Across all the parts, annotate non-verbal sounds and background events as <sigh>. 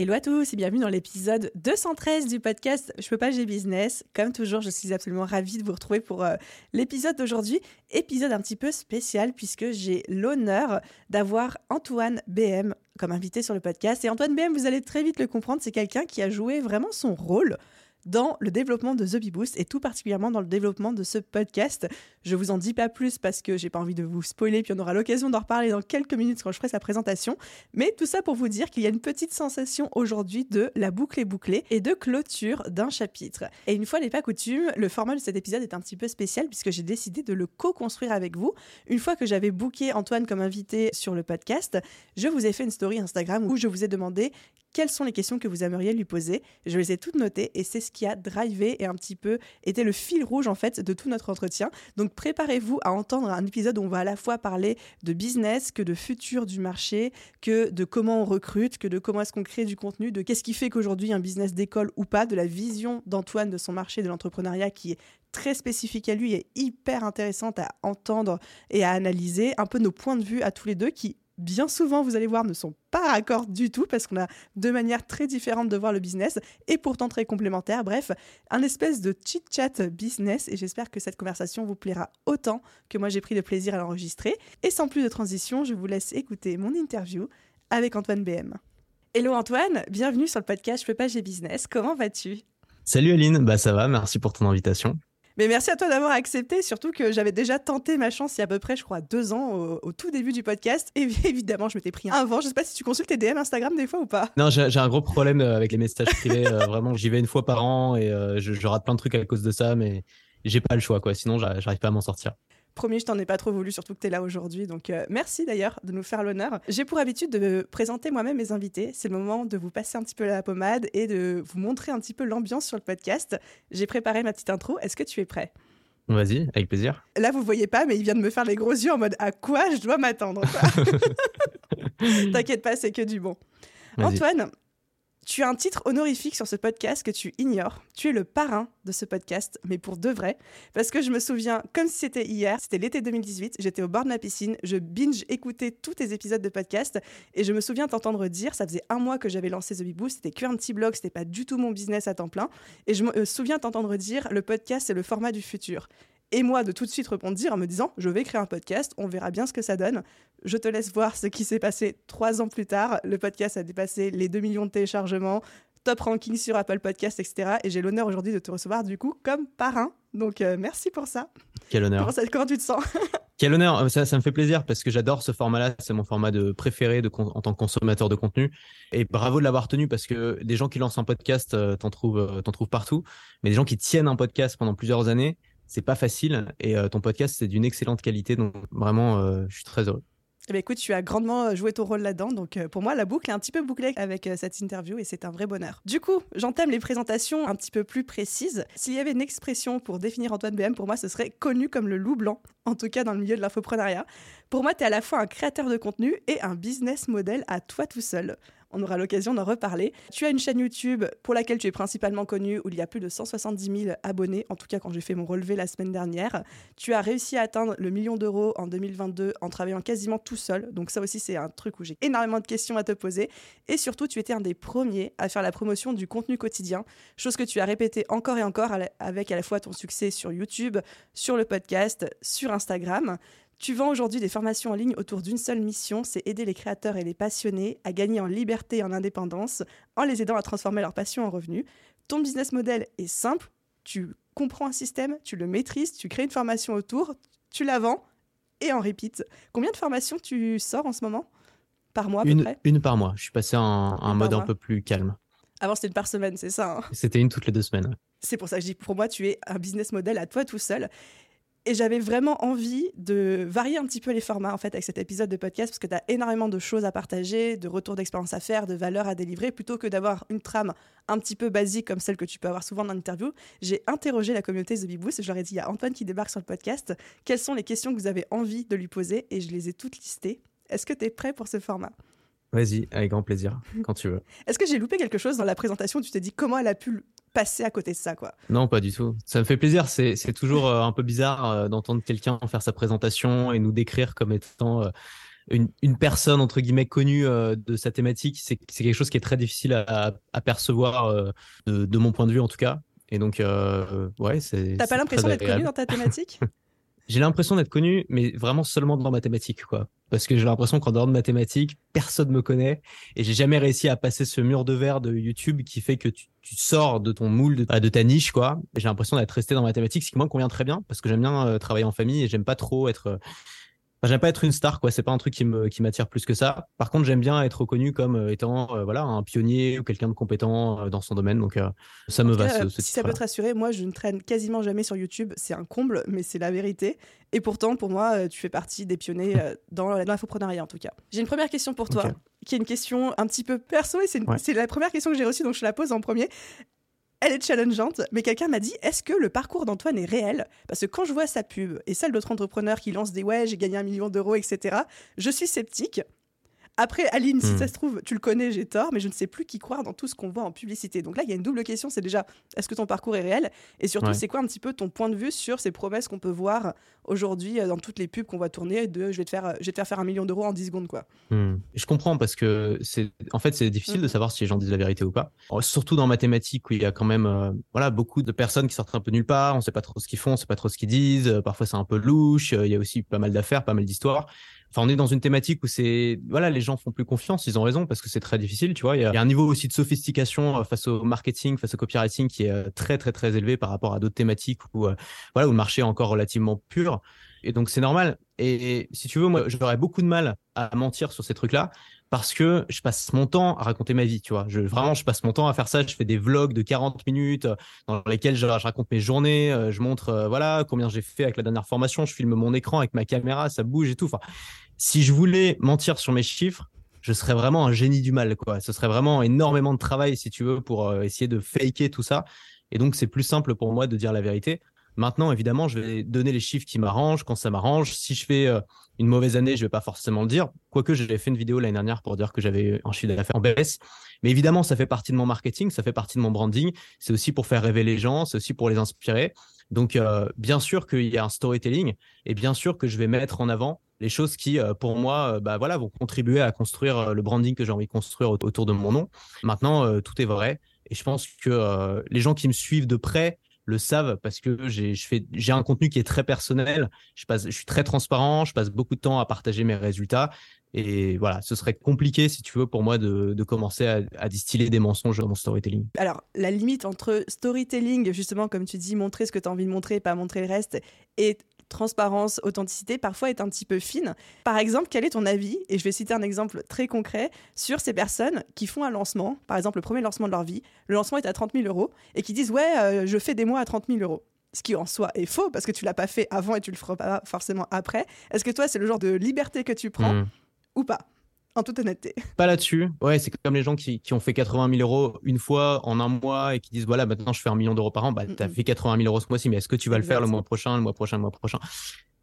Hello à tous et bienvenue dans l'épisode 213 du podcast Je peux pas, j'ai business. Comme toujours, je suis absolument ravie de vous retrouver pour euh, l'épisode d'aujourd'hui. Épisode un petit peu spécial puisque j'ai l'honneur d'avoir Antoine BM comme invité sur le podcast. Et Antoine BM, vous allez très vite le comprendre, c'est quelqu'un qui a joué vraiment son rôle dans le développement de The Bee Boost et tout particulièrement dans le développement de ce podcast. Je vous en dis pas plus parce que j'ai pas envie de vous spoiler, puis on aura l'occasion d'en reparler dans quelques minutes quand je ferai sa présentation. Mais tout ça pour vous dire qu'il y a une petite sensation aujourd'hui de la boucle est bouclée et de clôture d'un chapitre. Et une fois n'est pas coutume, le format de cet épisode est un petit peu spécial puisque j'ai décidé de le co-construire avec vous. Une fois que j'avais booké Antoine comme invité sur le podcast, je vous ai fait une story Instagram où je vous ai demandé quelles sont les questions que vous aimeriez lui poser. Je les ai toutes notées et c'est ce qui a drivé et un petit peu été le fil rouge en fait de tout notre entretien. Donc préparez-vous à entendre un épisode où on va à la fois parler de business, que de futur du marché, que de comment on recrute, que de comment est-ce qu'on crée du contenu, de qu'est-ce qui fait qu'aujourd'hui un business décolle ou pas, de la vision d'Antoine de son marché de l'entrepreneuriat qui est très spécifique à lui et hyper intéressante à entendre et à analyser, un peu nos points de vue à tous les deux qui bien souvent, vous allez voir, ne sont pas raccords du tout parce qu'on a deux manières très différentes de voir le business et pourtant très complémentaires. Bref, un espèce de chit-chat business et j'espère que cette conversation vous plaira autant que moi j'ai pris de plaisir à l'enregistrer. Et sans plus de transition, je vous laisse écouter mon interview avec Antoine BM. Hello Antoine, bienvenue sur le podcast Je peux pas, business. Comment vas-tu? Salut Aline, bah ça va, merci pour ton invitation. Mais merci à toi d'avoir accepté, surtout que j'avais déjà tenté ma chance il y a à peu près, je crois, deux ans au, tout début du podcast. Et <laughs> évidemment, je m'étais pris un vent. Je sais pas si tu consultes tes DM Instagram des fois ou pas. Non, j'ai un gros problème euh, avec les messages privés. Euh, <laughs> vraiment, j'y vais une fois par an et euh, je, je, rate plein de trucs à cause de ça, mais j'ai pas le choix, quoi. Sinon, j'arrive pas à m'en sortir. Promis, je t'en ai pas trop voulu, surtout que tu es là aujourd'hui. Donc, euh, merci d'ailleurs de nous faire l'honneur. J'ai pour habitude de présenter moi-même mes invités. C'est le moment de vous passer un petit peu la pommade et de vous montrer un petit peu l'ambiance sur le podcast. J'ai préparé ma petite intro. Est-ce que tu es prêt? Vas-y, avec plaisir. Là, vous voyez pas, mais il vient de me faire les gros yeux en mode à quoi je dois m'attendre. <laughs> T'inquiète pas, c'est que du bon. Antoine, tu as un titre honorifique sur ce podcast que tu ignores. Tu es le parrain de ce podcast, mais pour de vrai. Parce que je me souviens, comme si c'était hier, c'était l'été 2018, j'étais au bord de ma piscine, je binge écoutais tous tes épisodes de podcast, et je me souviens t'entendre dire, ça faisait un mois que j'avais lancé The Big c'était qu'un petit blog, c'était pas du tout mon business à temps plein, et je me euh, souviens t'entendre dire, le podcast c'est le format du futur et moi de tout de suite répondre en me disant je vais créer un podcast, on verra bien ce que ça donne. Je te laisse voir ce qui s'est passé trois ans plus tard. Le podcast a dépassé les 2 millions de téléchargements, top ranking sur Apple Podcast, etc. Et j'ai l'honneur aujourd'hui de te recevoir du coup comme parrain. Donc euh, merci pour ça. Quel honneur. Comment, tu te sens? <laughs> Quel honneur, euh, ça, ça, me fait plaisir parce que j'adore ce format-là, c'est mon format de préféré de en tant que consommateur de contenu. Et bravo de l'avoir tenu parce que des gens qui lancent un podcast, euh, t'en trouves, t'en trouves partout, mais des gens qui tiennent un podcast pendant plusieurs années, c'est pas facile. Et euh, ton podcast, c'est d'une excellente qualité. Donc vraiment, euh, je suis très heureux. Eh bien, écoute, tu as grandement euh, joué ton rôle là-dedans. Donc, pour moi, la boucle est un petit peu bouclée avec cette interview et c'est un vrai bonheur. Du coup, j'entame les présentations un petit peu plus précises. S'il y avait une expression pour définir Antoine BM, pour moi, ce serait connu comme le loup blanc, en tout cas dans le milieu de l'infoprenariat. Pour moi, tu es à la fois un créateur de contenu et un business model à toi tout seul. On aura l'occasion d'en reparler. Tu as une chaîne YouTube pour laquelle tu es principalement connu, où il y a plus de 170 000 abonnés, en tout cas quand j'ai fait mon relevé la semaine dernière. Tu as réussi à atteindre le million d'euros en 2022 en travaillant quasiment tout seul. Donc ça aussi, c'est un truc où j'ai énormément de questions à te poser. Et surtout, tu étais un des premiers à faire la promotion du contenu quotidien, chose que tu as répété encore et encore avec à la fois ton succès sur YouTube, sur le podcast, sur Instagram. Tu vends aujourd'hui des formations en ligne autour d'une seule mission, c'est aider les créateurs et les passionnés à gagner en liberté et en indépendance en les aidant à transformer leur passion en revenu. Ton business model est simple, tu comprends un système, tu le maîtrises, tu crées une formation autour, tu la vends et en repeat. Combien de formations tu sors en ce moment? Par mois à une, peu près? Une par mois. Je suis passé un, mode un peu plus calme. Avant, c'était une par semaine, c'est ça hein? C'était une toutes les deux semaines. C'est pour ça que je dis, pour moi, tu es un business model à toi tout seul. Et j'avais vraiment envie de varier un petit peu les formats en fait avec cet épisode de podcast parce que tu as énormément de choses à partager, de retours d'expérience à faire, de valeurs à délivrer plutôt que d'avoir une trame un petit peu basique comme celle que tu peux avoir souvent dans l'interview. J'ai interrogé la communauté The Big Boost et je leur ai dit il y a Antoine qui débarque sur le podcast. Quelles sont les questions que vous avez envie de lui poser? Et je les ai toutes listées. Est-ce que tu es prêt pour ce format? Vas-y, avec grand plaisir, quand tu veux. <laughs> Est-ce que j'ai loupé quelque chose dans la présentation? Tu t'es dit comment elle a pu passer à côté de ça, quoi? Non, pas du tout. Ça me fait plaisir. C'est toujours euh, un peu bizarre euh, d'entendre quelqu'un faire sa présentation et nous décrire comme étant euh, une, une, personne, entre guillemets, connue de sa thématique. C'est quelque chose qui est très difficile à, à percevoir de, de, mon point de vue, en tout cas. Et donc, ouais, c'est. T'as pas l'impression d'être connu dans ta thématique? <laughs> j'ai l'impression d'être connu, mais vraiment seulement dans mathématiques, quoi. Parce que j'ai l'impression qu'en dehors de mathématiques, personne me connaît et j'ai jamais réussi à passer ce mur de verre de YouTube qui fait que tu, sors de ton moule, de, ta niche, quoi. J'ai l'impression d'être resté dans mathématiques, ce qui moi convient très bien parce que j'aime bien euh, travailler en famille et j'aime pas trop être euh, j'aime pas être une star, quoi. C'est pas un truc qui me qui m'attire plus que ça. Par contre, j'aime bien être reconnu comme euh, étant euh, voilà un pionnier ou quelqu'un de compétent euh, dans son domaine. Donc ça me va. ce, si ça peut te rassurer, moi je ne traîne quasiment jamais sur YouTube. C'est un comble, mais c'est la vérité. Et pourtant, pour moi, tu fais partie des pionniers <laughs> dans l'infoprenariat en tout cas. J'ai une première question pour toi. qui est une question un petit peu perso et c'est la première question que j'ai reçue donc je la pose en premier. Elle est challengeante, mais quelqu'un m'a dit est-ce que le parcours d'Antoine est réel? Parce que quand je vois sa pub et celle d'autres entrepreneurs qui lancent des ouais, j'ai gagné un million d'euros, etc., je suis sceptique. Après, Aline, si hmm. ça se trouve, tu le connais, j'ai tort, mais je ne sais plus qui croire dans tout ce qu'on voit en publicité. Donc là, il y a une double question, c'est déjà, est-ce que ton parcours est réel? Et surtout, c'est quoi un petit peu ton point de vue sur ces promesses qu'on peut voir aujourd'hui euh, dans toutes les pubs qu'on va tourner de je vais te faire, je vais te faire faire un million d'euros en 10 secondes, quoi? Hmm. Je comprends parce que c'est, en fait, c'est difficile de hmm. savoir si les gens disent la vérité ou pas. Surtout dans mathématiques où il y a quand même, euh, voilà, beaucoup de personnes qui sortent un peu nulle part, on sait pas trop ce qu'ils font, on sait pas trop ce qu'ils disent, euh, parfois c'est un peu louche, il y a aussi pas mal d'affaires, pas mal d'histoires. Enfin, on est dans une thématique où c'est, voilà, les gens font plus confiance, ils ont raison parce que c'est très difficile, tu vois. Il y, a, un niveau aussi de sophistication euh, face au marketing, face au copywriting qui est euh, très, très, très élevé par rapport à d'autres thématiques où, euh, voilà, où le marché est encore relativement pur. Et donc, c'est normal. Et, si tu veux, moi, j'aurais beaucoup de mal à mentir sur ces trucs-là parce que je passe mon temps à raconter ma vie, tu vois. Je, vraiment, je passe mon temps à faire ça. Je fais des vlogs de 40 minutes dans lesquels je, raconte mes journées. Je montre, voilà, combien j'ai fait avec la dernière formation. Je filme mon écran avec ma caméra, ça bouge et tout. Enfin, si je voulais mentir sur mes chiffres, je serais vraiment un génie du mal, quoi. Ce serait vraiment énormément de travail, si tu veux, pour euh, essayer de faker tout ça. Et donc, c'est plus simple pour moi de dire la vérité. Maintenant, évidemment, je vais donner les chiffres qui m'arrangent quand ça m'arrange. Si je fais euh, une mauvaise année, je vais pas forcément le dire. Quoique, j'avais fait une vidéo l'année dernière pour dire que j'avais un chiffre d'affaires en baisse. Mais évidemment, ça fait partie de mon marketing, ça fait partie de mon branding. C'est aussi pour faire rêver les gens, c'est aussi pour les inspirer. Donc, euh, bien sûr qu'il y a un storytelling et bien sûr que je vais mettre en avant les choses qui, euh, pour moi, bah, voilà, vont contribuer à construire le branding que j'ai envie de construire autour de mon nom. Maintenant, tout est vrai. Et je pense que les gens qui me suivent de près le savent parce que j'ai j'ai un contenu qui est très personnel. Je, passe, je suis très transparent, je passe beaucoup de temps à partager mes résultats. Et voilà, ce serait compliqué, si tu veux, pour moi de, de commencer à, distiller des mensonges dans mon storytelling. Alors, la limite entre storytelling, justement, comme tu dis, montrer ce que tu as envie de montrer, pas montrer le reste, et transparence, authenticité, parfois est un petit peu fine. Par exemple, quel est ton avis, et je vais citer un exemple très concret, sur ces personnes qui font un lancement, par exemple le premier lancement de leur vie, le lancement est à 30 000 euros, et qui disent ouais, euh, je fais des mois à 30 000 euros. Ce qui en soi est faux, parce que tu l'as pas fait avant et tu le feras pas forcément après. Est-ce que toi, c'est le genre de liberté que tu prends hmm. ou pas? En toute honnêteté. <laughs> Pas là-dessus. Ouais, c'est comme les gens qui, ont fait 80 000 euros une fois en un mois et qui disent voilà, maintenant je fais un million d'euros par an. Bah, tu as fait 80 000 euros ce mois-ci, mais est-ce que tu vas le faire le mois prochain, le mois prochain, le mois prochain?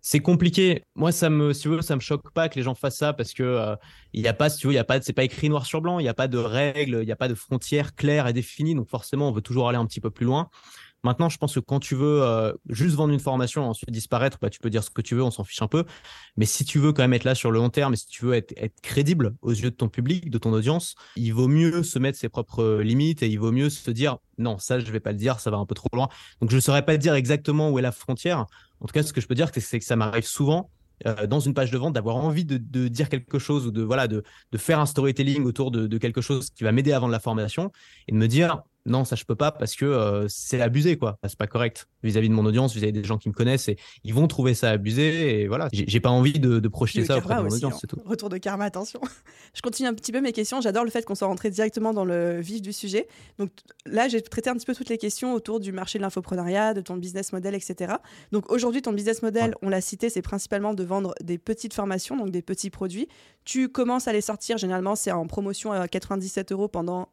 C'est compliqué. Moi, ça me, si tu veux, ça me choque pas que les gens fassent ça parce que euh, il y a pas, si tu veux, il y a pas, c'est pas écrit noir sur blanc, il y a pas de règles, il y a pas de frontières claires et définies. Donc forcément, on veut toujours aller un petit peu plus loin. Maintenant, je pense que quand tu veux euh, juste vendre une formation, ensuite disparaître, bah, tu peux dire ce que tu veux, on s'en fiche un peu. Mais si tu veux quand même être là sur le long terme et si tu veux être, crédible aux yeux de ton public, de ton audience, il vaut mieux se mettre ses propres limites et il vaut mieux se dire non, ça, je vais pas le dire, ça va un peu trop loin. Donc, je ne saurais pas dire exactement où est la frontière. En tout cas, ce que je peux dire, c'est que ça m'arrive souvent euh, dans une page de vente d'avoir envie de, de, dire quelque chose ou de voilà de, de faire un storytelling autour de, de quelque chose qui va m'aider à vendre la formation et de me dire non, ça je peux pas parce que euh, c'est abusé quoi. C'est pas correct vis-à-vis de mon audience, vis-à-vis des gens qui me connaissent et ils vont trouver ça abusé et voilà. J'ai pas envie de, de projeter ça auprès de mon audience, hein. c'est tout. Retour de karma, attention. <laughs> je continue un petit peu mes questions. J'adore le fait qu'on soit rentré directement dans le vif du sujet. Donc là, j'ai traité un petit peu toutes les questions autour du marché de l'infoprenariat, de ton business model, etc. Donc aujourd'hui, ton business model, on l'a cité, c'est principalement de vendre des petites formations, donc des petits produits. Tu commences à les sortir, généralement, c'est en promotion à 97 euros pendant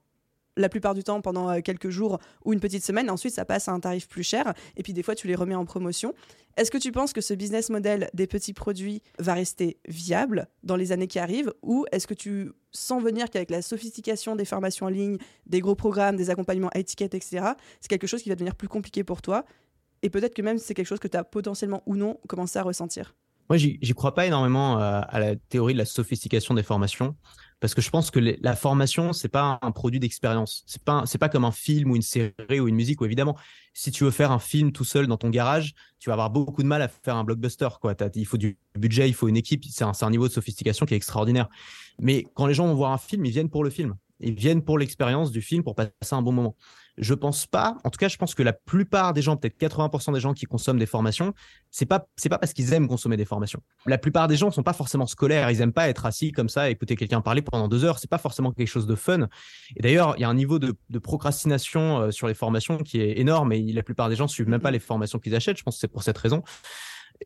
la plupart du temps pendant euh, quelques jours ou une petite semaine. Ensuite, ça passe à un tarif plus cher. Et puis, des fois, tu les remets en promotion. Est-ce que tu penses que ce business model des petits produits va rester viable dans les années qui arrivent Ou est-ce que tu sens venir qu'avec la sophistication des formations en ligne, des gros programmes, des accompagnements à étiquette, etc., c'est quelque chose qui va devenir plus compliqué pour toi Et peut-être que même c'est quelque chose que tu as potentiellement ou non commencé à ressentir? Moi, j'y crois pas énormément euh, à la théorie de la sophistication des formations parce que je pense que la formation c'est pas un produit d'expérience. C'est pas c'est pas comme un film ou une série ou une musique ou évidemment si tu veux faire un film tout seul dans ton garage tu vas avoir beaucoup de mal à faire un blockbuster quoi. Il faut du budget il faut une équipe c'est un, un niveau de sophistication qui est extraordinaire. Mais quand les gens vont voir un film ils viennent pour le film. Ils viennent pour l'expérience du film pour passer un bon moment je pense pas. En tout cas, je pense que la plupart des gens, peut-être 80% des gens qui consomment des formations, c'est pas c'est pas parce qu'ils aiment consommer des formations. La plupart des gens sont pas forcément scolaires. Ils aiment pas être assis comme ça, écouter quelqu'un parler pendant deux heures. C'est pas forcément quelque chose de fun. Et d'ailleurs, il y a un niveau de, procrastination euh, sur les formations qui est énorme. Et la plupart des gens suivent même pas les formations qu'ils achètent. Je pense que c'est pour cette raison.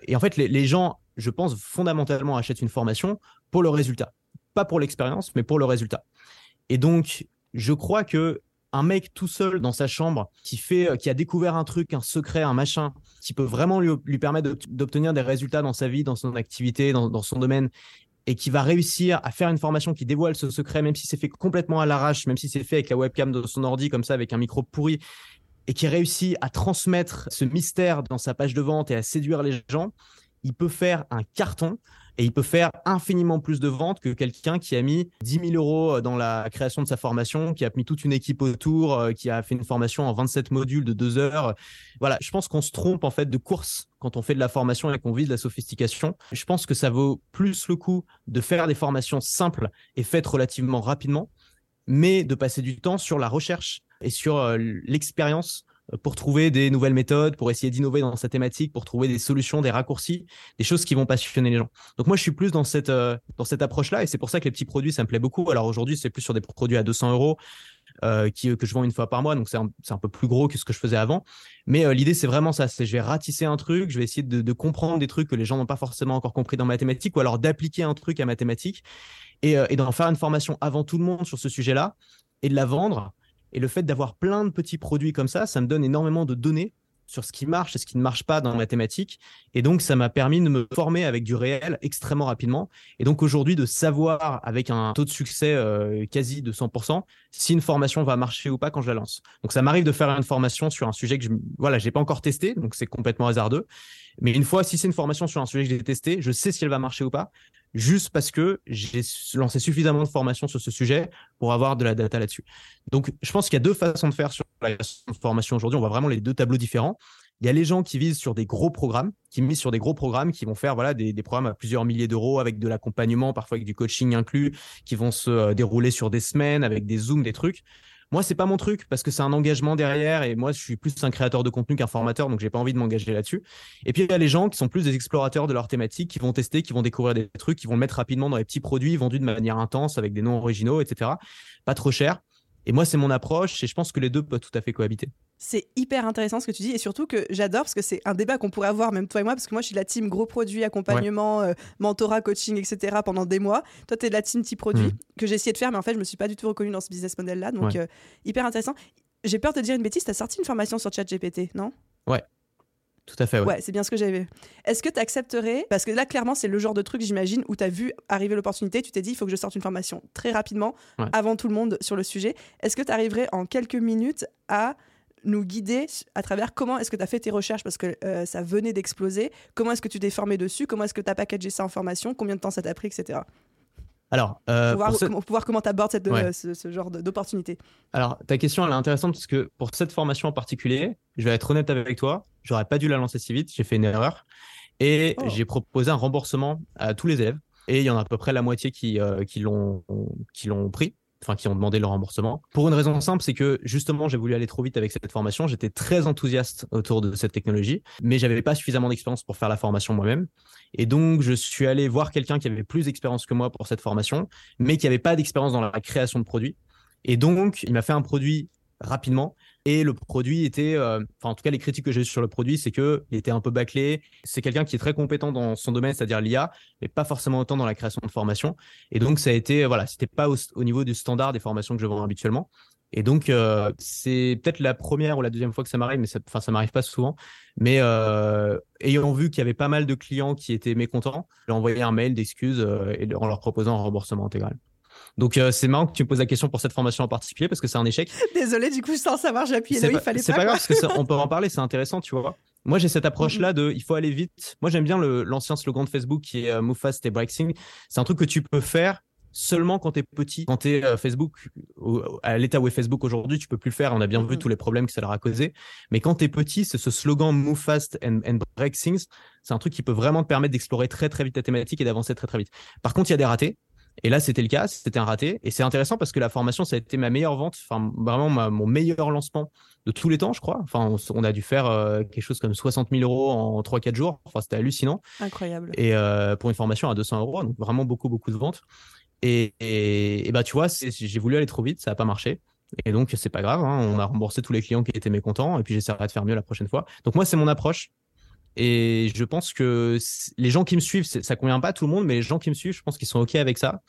Et en fait, les, les gens, je pense fondamentalement achètent une formation pour le résultat, pas pour l'expérience, mais pour le résultat. Et donc, je crois que un mec tout seul dans sa chambre qui fait, euh, qui a découvert un truc, un secret, un machin, qui peut vraiment lui, permettre d'obtenir des résultats dans sa vie, dans son activité, dans, son domaine, et qui va réussir à faire une formation qui dévoile ce secret, même si c'est fait complètement à l'arrache, même si c'est fait avec la webcam de son ordi comme ça, avec un micro pourri, et qui réussit à transmettre ce mystère dans sa page de vente et à séduire les gens, il peut faire un carton et il peut faire infiniment plus de ventes que quelqu'un qui a mis 10 000 euros dans la création de sa formation, qui a mis toute une équipe autour, euh, qui a fait une formation en 27 modules de deux heures. Voilà, je pense qu'on se trompe en fait de course quand on fait de la formation et qu'on vise la sophistication. Je pense que ça vaut plus le coup de faire des formations simples et faites relativement rapidement, mais de passer du temps sur la recherche et sur euh, l'expérience pour trouver des nouvelles méthodes, pour essayer d'innover dans sa thématique, pour trouver des solutions, des raccourcis, des choses qui vont passionner les gens. Donc moi, je suis plus dans cette, euh, cette approche-là et c'est pour ça que les petits produits, ça me plaît beaucoup. Alors aujourd'hui, c'est plus sur des produits à 200 euros euh, que je vends une fois par mois, donc c'est un, un, peu plus gros que ce que je faisais avant. Mais euh, l'idée, c'est vraiment ça, c'est je vais ratisser un truc, je vais essayer de, de comprendre des trucs que les gens n'ont pas forcément encore compris dans mathématiques ou alors d'appliquer un truc à mathématiques et, et d'en faire une formation avant tout le monde sur ce sujet-là et de la vendre et le fait d'avoir plein de petits produits comme ça, ça me donne énormément de données sur ce qui marche et ce qui ne marche pas dans la thématique. Et donc, ça m'a permis de me former avec du réel extrêmement rapidement. Et donc, aujourd'hui, de savoir avec un taux de succès euh, quasi de 100% si une formation va marcher ou pas quand je la lance. Donc, ça m'arrive de faire une formation sur un sujet que je voilà, pas encore testé, donc c'est complètement hasardeux. Mais une fois, si c'est une formation sur un sujet que j'ai testé, je sais si elle va marcher ou pas juste parce que j'ai lancé suffisamment de formations sur ce sujet pour avoir de la data là-dessus. Donc, je pense qu'il y a deux façons de faire sur la formation aujourd'hui. On voit vraiment les deux tableaux différents. Il y a les gens qui visent sur des gros programmes, qui misent sur des gros programmes, qui vont faire voilà des, des programmes à plusieurs milliers d'euros avec de l'accompagnement, parfois avec du coaching inclus, qui vont se euh, dérouler sur des semaines avec des zooms, des trucs. Moi, c'est pas mon truc parce que c'est un engagement derrière et moi, je suis plus un créateur de contenu qu'un formateur, donc j'ai pas envie de m'engager là-dessus. Et puis, il y a les gens qui sont plus des explorateurs de leur thématique, qui vont tester, qui vont découvrir des trucs, qui vont le mettre rapidement dans les petits produits vendus de manière intense avec des noms originaux, etc. Pas trop cher. Et moi, c'est mon approche et je pense que les deux peuvent tout à fait cohabiter. C'est hyper intéressant ce que tu dis et surtout que j'adore parce que c'est un débat qu'on pourrait avoir même toi et moi parce que moi je suis la team gros produit, accompagnement, euh, mentorat, coaching, etc. pendant des mois. Toi tu es de la team petit produit hmm. que j'ai essayé de faire mais en fait je me suis pas du tout reconnue dans ce business model là donc euh, hyper intéressant. J'ai peur de dire une bêtise, tu as sorti une formation sur ChatGPT, non? Ouais. Tout à fait, ouais. c'est bien ce que j'avais. Est-ce que tu accepterais, parce que là, clairement, c'est le genre de truc, j'imagine, où tu as vu arriver l'opportunité, tu t'es dit, il faut que je sorte une formation très rapidement, avant tout le monde, sur le sujet. Est-ce que tu arriverais en quelques minutes à nous guider à travers comment est-ce que tu as fait tes recherches? Parce que euh, ça venait d'exploser, comment est-ce que tu t'es formé dessus, comment est-ce que tu as packagé ça en formation, combien de temps ça t'a pris, etc. Alors, euh, pour, voir, comment tu abordes cette, euh, ce, genre d'opportunité. Alors, ta question, elle est intéressante parce que pour cette formation en particulier, je vais être honnête avec toi, j'aurais pas dû la lancer si vite, j'ai fait une erreur. Et oh. j'ai proposé un remboursement à tous les élèves. Et il y en a à peu près la moitié qui, euh, qui l'ont pris. enfin qui ont demandé le remboursement. Pour une raison simple, c'est que justement, j'ai voulu aller trop vite avec cette formation. J'étais très enthousiaste autour de cette technologie, mais j'avais pas suffisamment d'expérience pour faire la formation moi-même. Et donc, je suis allé voir quelqu'un qui avait plus d'expérience que moi pour cette formation, mais qui avait pas d'expérience dans la création de produits. Et donc, il m'a fait un produit rapidement. Et le produit était, euh, enfin en tout cas les critiques que j'ai sur le produit, c'est que il était un peu bâclé. C'est quelqu'un qui est très compétent dans son domaine, c'est-à-dire l'IA, mais pas forcément autant dans la création de formation. Et donc ça a été, voilà, c'était pas au, niveau du standard des formations que je vends habituellement. Et donc euh, c'est peut-être la première ou la deuxième fois que ça m'arrive, mais ça, enfin ça m'arrive pas souvent. Mais euh, ayant vu qu'il y avait pas mal de clients qui étaient mécontents, j'ai envoyé un mail d'excuses en leur proposant un remboursement intégral. Donc euh, c'est marrant que tu me poses la question pour cette formation en particulier parce que c'est un échec. <laughs> Désolé, du coup, sans savoir, j'ai appuyé là il fallait pas. C'est pas grave parce que <laughs> on peut en parler, c'est intéressant, tu vois. Moi, j'ai cette approche-là de il faut aller vite. Moi, j'aime bien l'ancien slogan de Facebook qui est euh, Move fast et breaking. C'est un truc que tu peux faire seulement quand tu es petit. Quand tu es euh, Facebook, à l'état où est Facebook aujourd'hui, tu peux plus le faire. On a bien vu tous les problèmes que ça leur a causé. Mais quand tu es petit, c'est ce slogan Move fast and, and break things. C'est un truc qui peut vraiment te permettre d'explorer très très vite ta thématique et d'avancer très très vite. Par contre, il y a des ratés. Et là, c'était le cas, c'était un raté. Et c'est intéressant parce que la formation, ça a été ma meilleure vente, enfin vraiment mon meilleur lancement de tous les temps, je crois. Enfin, on, a dû faire euh, quelque chose comme 60 000 euros en 3-4 jours. Enfin, c'était hallucinant. Incroyable. Et euh, pour une formation à 200 euros, donc vraiment beaucoup, beaucoup de ventes. Et, et, bah, tu vois, j'ai voulu aller trop vite, ça n'a pas marché. Et donc, c'est pas grave, hein, on a remboursé tous les clients qui étaient mécontents, et puis j'essaierai de faire mieux la prochaine fois. Donc, moi, c'est mon approche. Et je pense que les gens qui me suivent, ça convient pas à tout le monde, mais les gens qui me suivent, je pense qu'ils sont OK avec ça.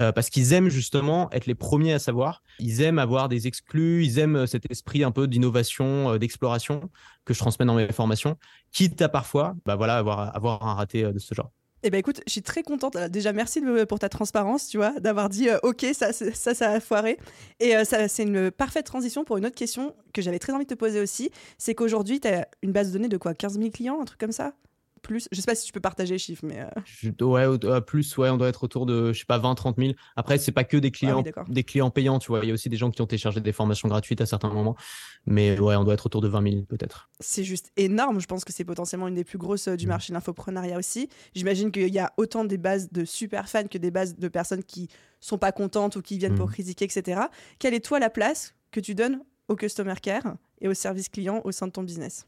Euh, parce qu'ils aiment justement être les premiers à savoir. Ils aiment avoir des exclus, ils aiment cet esprit un peu d'innovation, euh, d'exploration que je transmets dans mes formations, quitte à parfois bah voilà, avoir, avoir un raté euh, de ce genre. Eh ben écoute, je suis très contente. Déjà, merci pour ta transparence, tu vois, d'avoir dit OK, ça, ça, ça a foiré. Et ça, c'est une parfaite transition pour une autre question que j'avais très envie de te poser aussi. C'est qu'aujourd'hui, tu as une base de données de quoi? 15 000 clients, un truc comme ça? Plus Je sais pas si tu peux partager les chiffres, mais. Euh... Ouais, euh, plus, ouais, on doit être autour de, je sais pas, 20, 30 000. Après, c'est pas que des clients, ah des clients payants, tu vois. Il y a aussi des gens qui ont téléchargé des formations gratuites à certains moments. Mais ouais, on doit être autour de 20 000 peut-être. C'est juste énorme. Je pense que c'est potentiellement une des plus grosses euh, du mm. marché de l'infoprenariat aussi. J'imagine qu'il y a autant des bases de super fans que des bases de personnes qui sont pas contentes ou qui viennent pour mm. critiquer, etc. Quelle est toi la place que tu donnes au customer care et au service client au sein de ton business?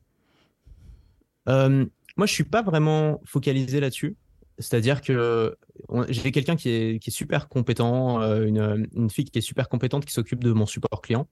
Euh, moi, je suis pas vraiment focalisé là-dessus. C'est-à-dire que j'ai quelqu'un qui est, super compétent, euh, une, une, fille qui est super compétente, qui s'occupe de mon support client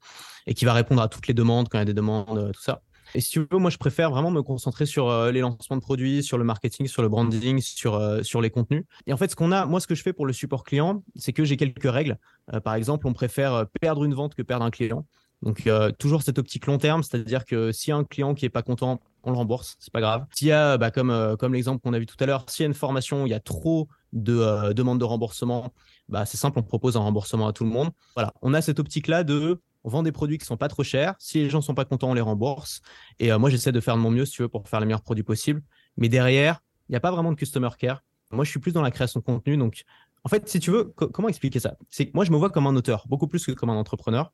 et qui va répondre à toutes les demandes quand il y a des demandes, euh, tout ça. Et si tu veux, moi, je préfère vraiment me concentrer sur euh, les lancements de produits, sur le marketing, sur le branding, sur, sur les contenus. Et en fait, ce qu'on a, moi, ce que je fais pour le support client, c'est que j'ai quelques règles. par exemple, on préfère perdre une vente que perdre un client. Donc, toujours cette optique long terme, c'est-à-dire que si un client qui est pas content, on le rembourse, c'est pas grave. S'il y a, bah, comme, euh, comme l'exemple qu'on a vu tout à l'heure, s'il y a une formation, il y a trop de euh, demandes de remboursement, bah, c'est simple, on propose un remboursement à tout le monde. Voilà, on a cette optique-là de on vend des produits qui sont pas trop chers. Si les gens sont pas contents, on les rembourse. Et euh, moi, j'essaie de faire de mon mieux, si tu veux, pour faire les meilleurs produits possibles. Mais derrière, il n'y a pas vraiment de customer care. Moi, je suis plus dans la création de contenu. Donc, en fait, si tu veux, comment expliquer ça? C'est moi, je me vois comme un auteur, beaucoup plus que comme un entrepreneur.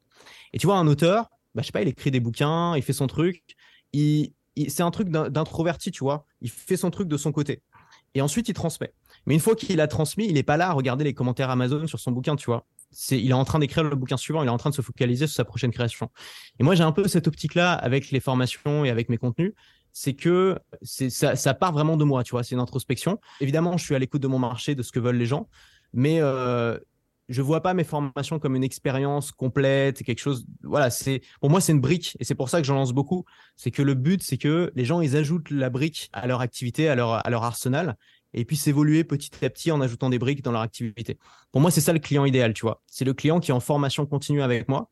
Et tu vois, un auteur, bah, je sais pas, il écrit des bouquins, il fait son truc. Il, c'est un truc d'introverti, tu vois. Il fait son truc de son côté. Et ensuite, il transmet. Mais une fois qu'il a transmis, il n'est pas là à regarder les commentaires Amazon sur son bouquin, tu vois. C'est, il est en train d'écrire le bouquin suivant, il est en train de se focaliser sur sa prochaine création. Et moi, j'ai un peu cette optique-là avec les formations et avec mes contenus. C'est que ça, ça, part vraiment de moi, tu vois. C'est une introspection. Évidemment, je suis à l'écoute de mon marché, de ce que veulent les gens. Mais euh, je vois pas mes formations comme une expérience complète, quelque chose. Voilà, c'est pour moi c'est une brique et c'est pour ça que j'en lance beaucoup. C'est que le but c'est que les gens ils ajoutent la brique à leur activité, à leur à leur arsenal et puis s'évoluer petit à petit en ajoutant des briques dans leur activité. Pour moi c'est ça le client idéal, tu vois. C'est le client qui est en formation continue avec moi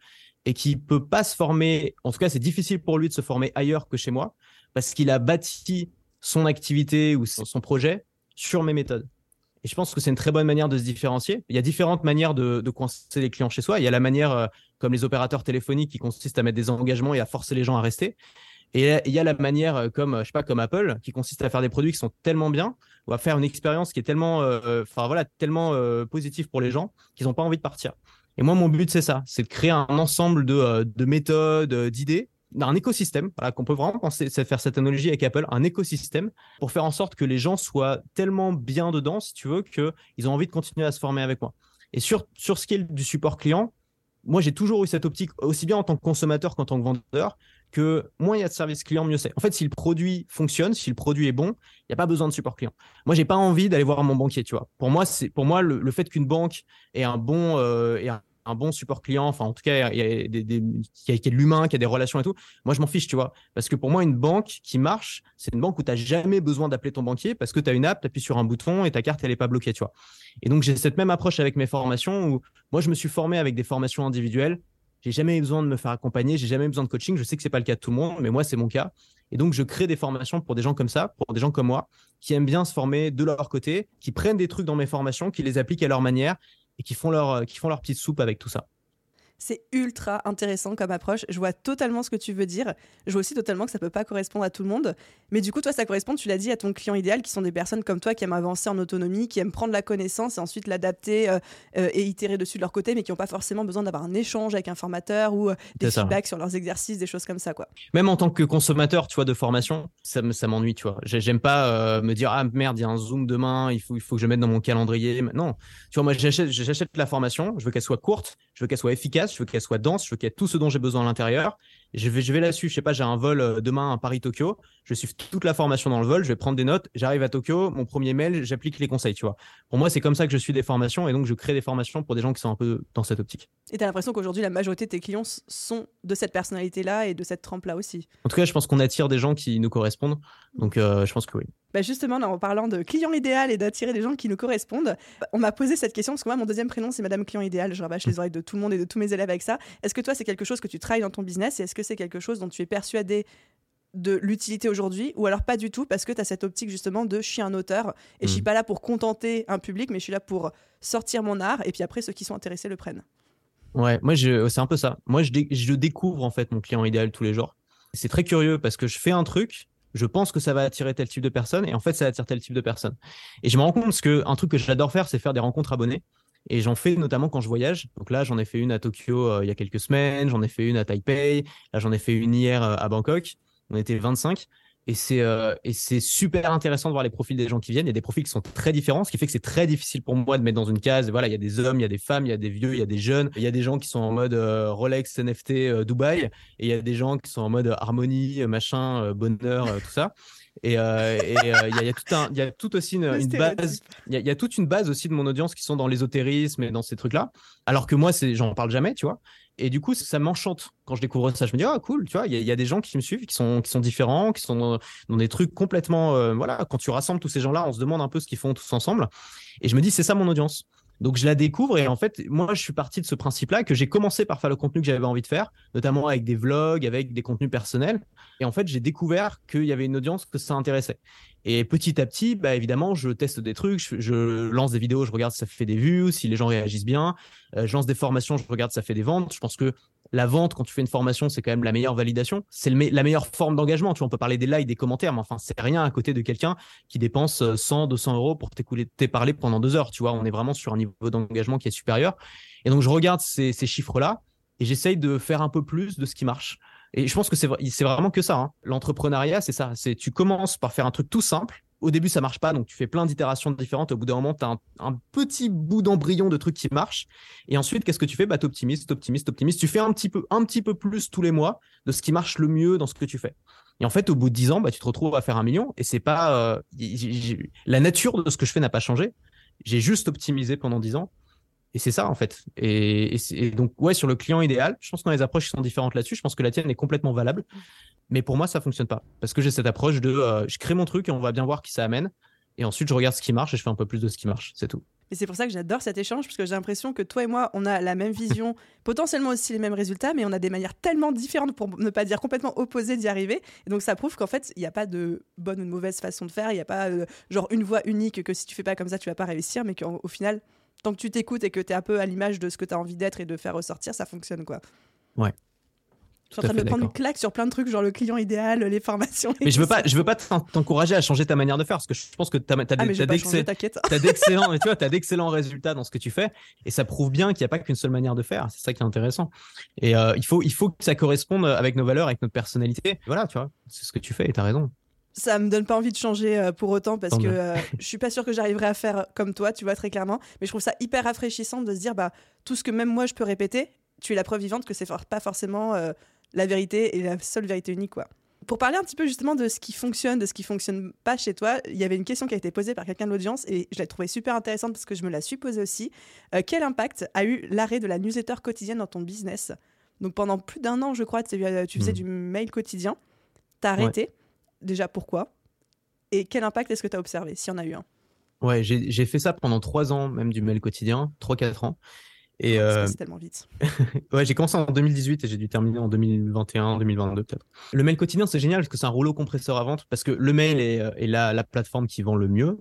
et qui peut pas se former. En tout cas, c'est difficile pour lui de se former ailleurs que chez moi parce qu'il a bâti son activité ou son projet sur mes méthodes. Et je pense que c'est une très bonne manière de se différencier. Il y a différentes manières de, coincer les clients chez soi. Il y a la manière, euh, comme les opérateurs téléphoniques, qui consiste à mettre des engagements et à forcer les gens à rester. Et il y a la manière, euh, comme euh, je sais pas, comme Apple, qui consiste à faire des produits qui sont tellement bien, ou à faire une expérience qui est tellement, voilà, tellement positive pour les gens qu'ils n'ont pas envie de partir. Et moi, mon but c'est ça, c'est de créer un ensemble de méthodes, d'idées un écosystème, voilà, qu'on peut vraiment penser, faire cette analogie avec Apple, un écosystème pour faire en sorte que les gens soient tellement bien dedans, si tu veux, qu'ils ont envie de continuer à se former avec moi. Et sur, sur ce qui est du support client, moi, j'ai toujours eu cette optique, aussi bien en tant que consommateur qu'en tant que vendeur, que moins il y a de service client, mieux c'est. En fait, si le produit fonctionne, si le produit est bon, il n'y a pas besoin de support client. Moi, j'ai pas envie d'aller voir mon banquier, tu vois. Pour moi, c'est pour moi le, fait qu'une banque ait un bon euh, bon support client, enfin en tout cas, il y a, des, y a, de l'humain, qui a des relations et tout. Moi, je m'en fiche, tu vois. Parce que pour moi, une banque qui marche, c'est une banque où tu n'as jamais besoin d'appeler ton banquier parce que tu as une app, tu appuies sur un bouton et ta carte, elle n'est pas bloquée, tu vois. Et donc, j'ai cette même approche avec mes formations où moi, je me suis formé avec des formations individuelles j'ai jamais eu besoin de me faire accompagner, j'ai jamais eu besoin de coaching. Je sais que c'est pas le cas de tout le monde, mais moi, c'est mon cas. Et donc, je crée des formations pour des gens comme ça, pour des gens comme moi, qui aiment bien se former de leur côté, qui prennent des trucs dans mes formations, qui les appliquent à leur manière et qui font leur, qui font leur petite soupe avec tout ça. C'est ultra intéressant comme approche. Je vois totalement ce que tu veux dire. Je vois aussi totalement que ça peut pas correspondre à tout le monde. Mais du coup, toi, ça correspond, tu l'as dit, à ton client idéal, qui sont des personnes comme toi qui aiment avancer en autonomie, qui aiment prendre la connaissance et ensuite l'adapter euh, euh, et itérer dessus de leur côté, mais qui n'ont pas forcément besoin d'avoir un échange avec un formateur ou euh, des feedbacks sur leurs exercices, des choses comme ça, quoi. Même en tant que consommateur, tu vois, de formation, ça m'ennuie, tu vois. J'aime pas me dire ah merde, il y a un zoom demain, il faut, il faut que je mette dans mon calendrier. Non, tu vois, moi j'achète la formation, je veux qu'elle soit courte, je veux qu'elle soit efficace, je veux qu'elle soit dense je veux qu'il ait tout ce dont j'ai besoin à l'intérieur. Je vais, je vais là-dessus. Je sais pas, j'ai un vol euh, demain à Paris-Tokyo. Je suivre toute la formation dans le vol. Je vais prendre des notes. J'arrive à Tokyo. Mon premier mail, j'applique les conseils, tu vois. Pour moi, c'est comme ça que je suis des formations et donc je crée des formations pour des gens qui sont un peu dans cette optique. Et tu as l'impression qu'aujourd'hui, la majorité de tes clients sont de cette personnalité-là et de cette trempe-là aussi. En tout cas, je pense qu'on attire des gens qui nous correspondent. Donc, euh, je pense que oui. Bah justement, en parlant de client idéal et d'attirer des gens qui nous correspondent, on m'a posé cette question parce que moi, mon deuxième prénom, c'est Madame Client Idéal. Je rabâche les oreilles de tout le monde et de tous mes élèves avec ça. Est-ce que toi, c'est quelque chose que tu travailles dans ton business et est-ce que c'est quelque chose dont tu es persuadé de l'utilité aujourd'hui ou alors pas du tout parce que tu as cette optique justement de je suis un auteur et je suis hmm. pas là pour contenter un public mais je suis là pour sortir mon art et puis après ceux qui sont intéressés le prennent. Ouais, moi c'est un peu ça. Moi je, je découvre en fait mon client idéal tous les jours. C'est très curieux parce que je fais un truc je pense que ça va attirer tel type de personne et en fait ça attire tel type de personne. Et je me rends compte que un truc que j'adore faire, c'est faire des rencontres abonnés. Et j'en fais notamment quand je voyage. Donc là, j'en ai fait une à Tokyo euh, il y a quelques semaines, j'en ai fait une à Taipei, là j'en ai fait une hier euh, à Bangkok. On était 25. Et c'est euh, super intéressant de voir les profils des gens qui viennent. Il y a des profils qui sont très différents, ce qui fait que c'est très difficile pour moi de mettre dans une case. Voilà, il y a des hommes, il y a des femmes, il y a des vieux, il y a des jeunes. Il y a des gens qui sont en mode euh, Rolex, NFT, Dubaï, et il y a des gens qui sont en mode harmonie, machin, bonheur, tout ça. Et il y, a, tout un, il y a tout aussi une, base, il y, a, y, a toute une base aussi de mon audience qui sont dans l'ésotérisme et dans ces trucs-là. Alors que moi, c'est, j'en parle jamais, tu vois. Et du coup, ça m'enchante quand je découvre ça. Je me dis, ah, cool, tu vois, il y, a des gens qui me suivent, qui sont, qui sont différents, qui sont dans, des trucs complètement. Euh, voilà, quand tu rassembles tous ces gens-là, on se demande un peu ce qu'ils font tous ensemble. Et je me dis, c'est ça mon audience. Donc je la découvre et en fait, moi, je suis parti de ce principe-là que j'ai commencé par faire le contenu que j'avais envie de faire, notamment avec des vlogs, avec des contenus personnels. Et en fait, j'ai découvert qu'il y avait une audience que ça intéressait. Et petit à petit, bah, évidemment, je teste des trucs, je, lance des vidéos, je regarde si ça fait des vues, si les gens réagissent bien. Euh, je lance des formations, je regarde si ça fait des ventes. Je pense que la vente, quand tu fais une formation, c'est quand même la meilleure validation. C'est la meilleure forme d'engagement. Tu vois, on peut parler des likes, des commentaires, mais enfin, c'est rien à côté de quelqu'un qui dépense 100, euh, 200 euros pour t'écouter parler pendant deux heures. Tu vois, on est vraiment sur un niveau d'engagement qui est supérieur. Et donc, je regarde ces, ces chiffres-là et j'essaye de faire un peu plus de ce qui marche. Et je pense que c'est vraiment que ça. Hein. L'entrepreneuriat, c'est ça. C'est tu commences par faire un truc tout simple. Au début, ça marche pas, donc tu fais plein d'itérations différentes. Au bout d'un moment, tu as un, petit bout d'embryon de trucs qui marchent. Et ensuite, qu'est-ce que tu fais? Bah, Tu optimises, tu optimises, tu optimises. Tu fais un petit, peu, un petit peu plus tous les mois de ce qui marche le mieux dans ce que tu fais. Et en fait, au bout de 10 ans, bah, tu te retrouves à faire un million. Et c'est pas. Euh, la nature de ce que je fais n'a pas changé. J'ai juste optimisé pendant 10 ans. Et c'est ça, en fait. Et, donc, ouais, sur le client idéal, je pense que les approches sont différentes là-dessus. Je pense que la tienne est complètement valable. Mais pour moi, ça fonctionne pas. Parce que j'ai cette approche de euh, je crée mon truc et on va bien voir qui ça amène. Et ensuite, je regarde ce qui marche et je fais un peu plus de ce qui marche. C'est tout. Et c'est pour ça que j'adore cet échange, parce que j'ai l'impression que toi et moi, on a la même vision, <laughs> potentiellement aussi les mêmes résultats, mais on a des manières tellement différentes, pour ne pas dire complètement opposées, d'y arriver. Et donc ça prouve qu'en fait, il n'y a pas de bonne ou de mauvaise façon de faire, il n'y a pas euh, genre une voie unique que si tu fais pas comme ça, tu vas pas réussir, mais qu'au final, tant que tu t'écoutes et que tu es un peu à l'image de ce que tu as envie d'être et de faire ressortir, ça fonctionne quoi. Ouais. Je suis en train de me prendre une claque sur plein de trucs, genre le client idéal, les formations. Mais je veux pas, je veux pas t'encourager à changer ta manière de faire, parce que je pense que tu as, as d'excellents, tu vois, as d'excellents résultats dans ce que tu fais, et ça prouve bien qu'il n'y a pas qu'une seule manière de faire. C'est ça qui est intéressant. Et euh, il faut, il faut que ça corresponde avec nos valeurs, avec notre personnalité. Voilà, tu vois, c'est ce que tu fais, et tu as raison ça me donne pas envie de changer euh, pour autant parce que euh, <laughs> je suis pas sûre que j'arriverai à faire comme toi, tu vois très clairement. Mais je trouve ça hyper rafraîchissant de se dire bah tout ce que même moi je peux répéter, tu es la preuve vivante que c'est pas forcément euh, la vérité et la seule vérité unique, quoi. Pour parler un petit peu justement de ce qui fonctionne, de ce qui fonctionne pas chez toi, il y avait une question qui a été posée par quelqu'un de l'audience et je l'ai trouvée super intéressante parce que je me la suis posée aussi. Euh, quel impact a eu l'arrêt de la newsletter quotidienne dans ton business? Donc pendant plus d'un an, je crois, tu faisais hmm. du mail quotidien. T'as arrêté. Déjà pourquoi Et quel impact est-ce que tu as observé, s'il y en a eu un? Ouais, j'ai fait ça pendant trois ans, même du mail quotidien, trois, quatre ans. Et euh... tellement vite. <laughs> ouais, j'ai commencé en 2018 et j'ai dû terminer en 2021, 2022 peut-être. Le mail quotidien, c'est génial parce que c'est un rouleau compresseur à vente parce que le mail est, euh, est la, la, plateforme qui vend le mieux.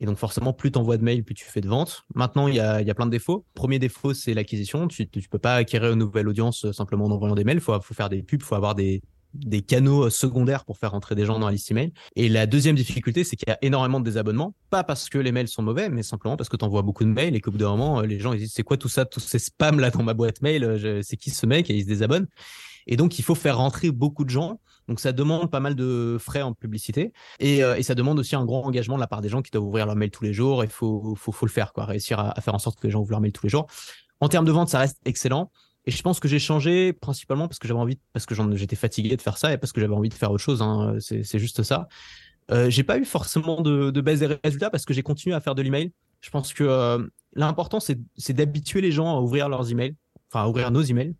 Et donc forcément, plus tu envoies de mails, plus tu fais de ventes. Maintenant, il y a, y a plein de défauts. Premier défaut, c'est l'acquisition. Tu ne peux pas acquérir une nouvelle audience euh, simplement en envoyant des mails. Il faut, faut faire des pubs, il faut avoir des, des canaux euh, secondaires pour faire rentrer des gens dans la liste email. Et la deuxième difficulté, c'est qu'il y a énormément de désabonnements, pas parce que les mails sont mauvais, mais simplement parce que tu envoies beaucoup de mails et qu'au bout d'un moment, euh, les gens ils disent c'est quoi tout ça, tous ces spams là dans ma boîte mail, euh, c'est qui ce mec? Et ils se désabonnent. Et donc il faut faire rentrer beaucoup de gens. Donc ça demande pas mal de frais en publicité et, ça demande aussi un grand engagement de la part des gens qui doivent ouvrir leur mail tous les jours. Il faut, faut, faut le faire, quoi, réussir à, à faire en sorte que les gens ouvrent leur mail tous les jours. En termes de vente, ça reste excellent. Et je pense que j'ai changé principalement parce que j'avais envie, parce que j'étais fatigué de faire ça et parce que j'avais envie de faire autre chose. Hein. C'est juste ça. Euh, j'ai pas eu forcément de, baisse des résultats parce que j'ai continué à faire de l'email. Je pense que euh, l'important c'est d'habituer les gens à ouvrir leurs emails, enfin à ouvrir nos emails.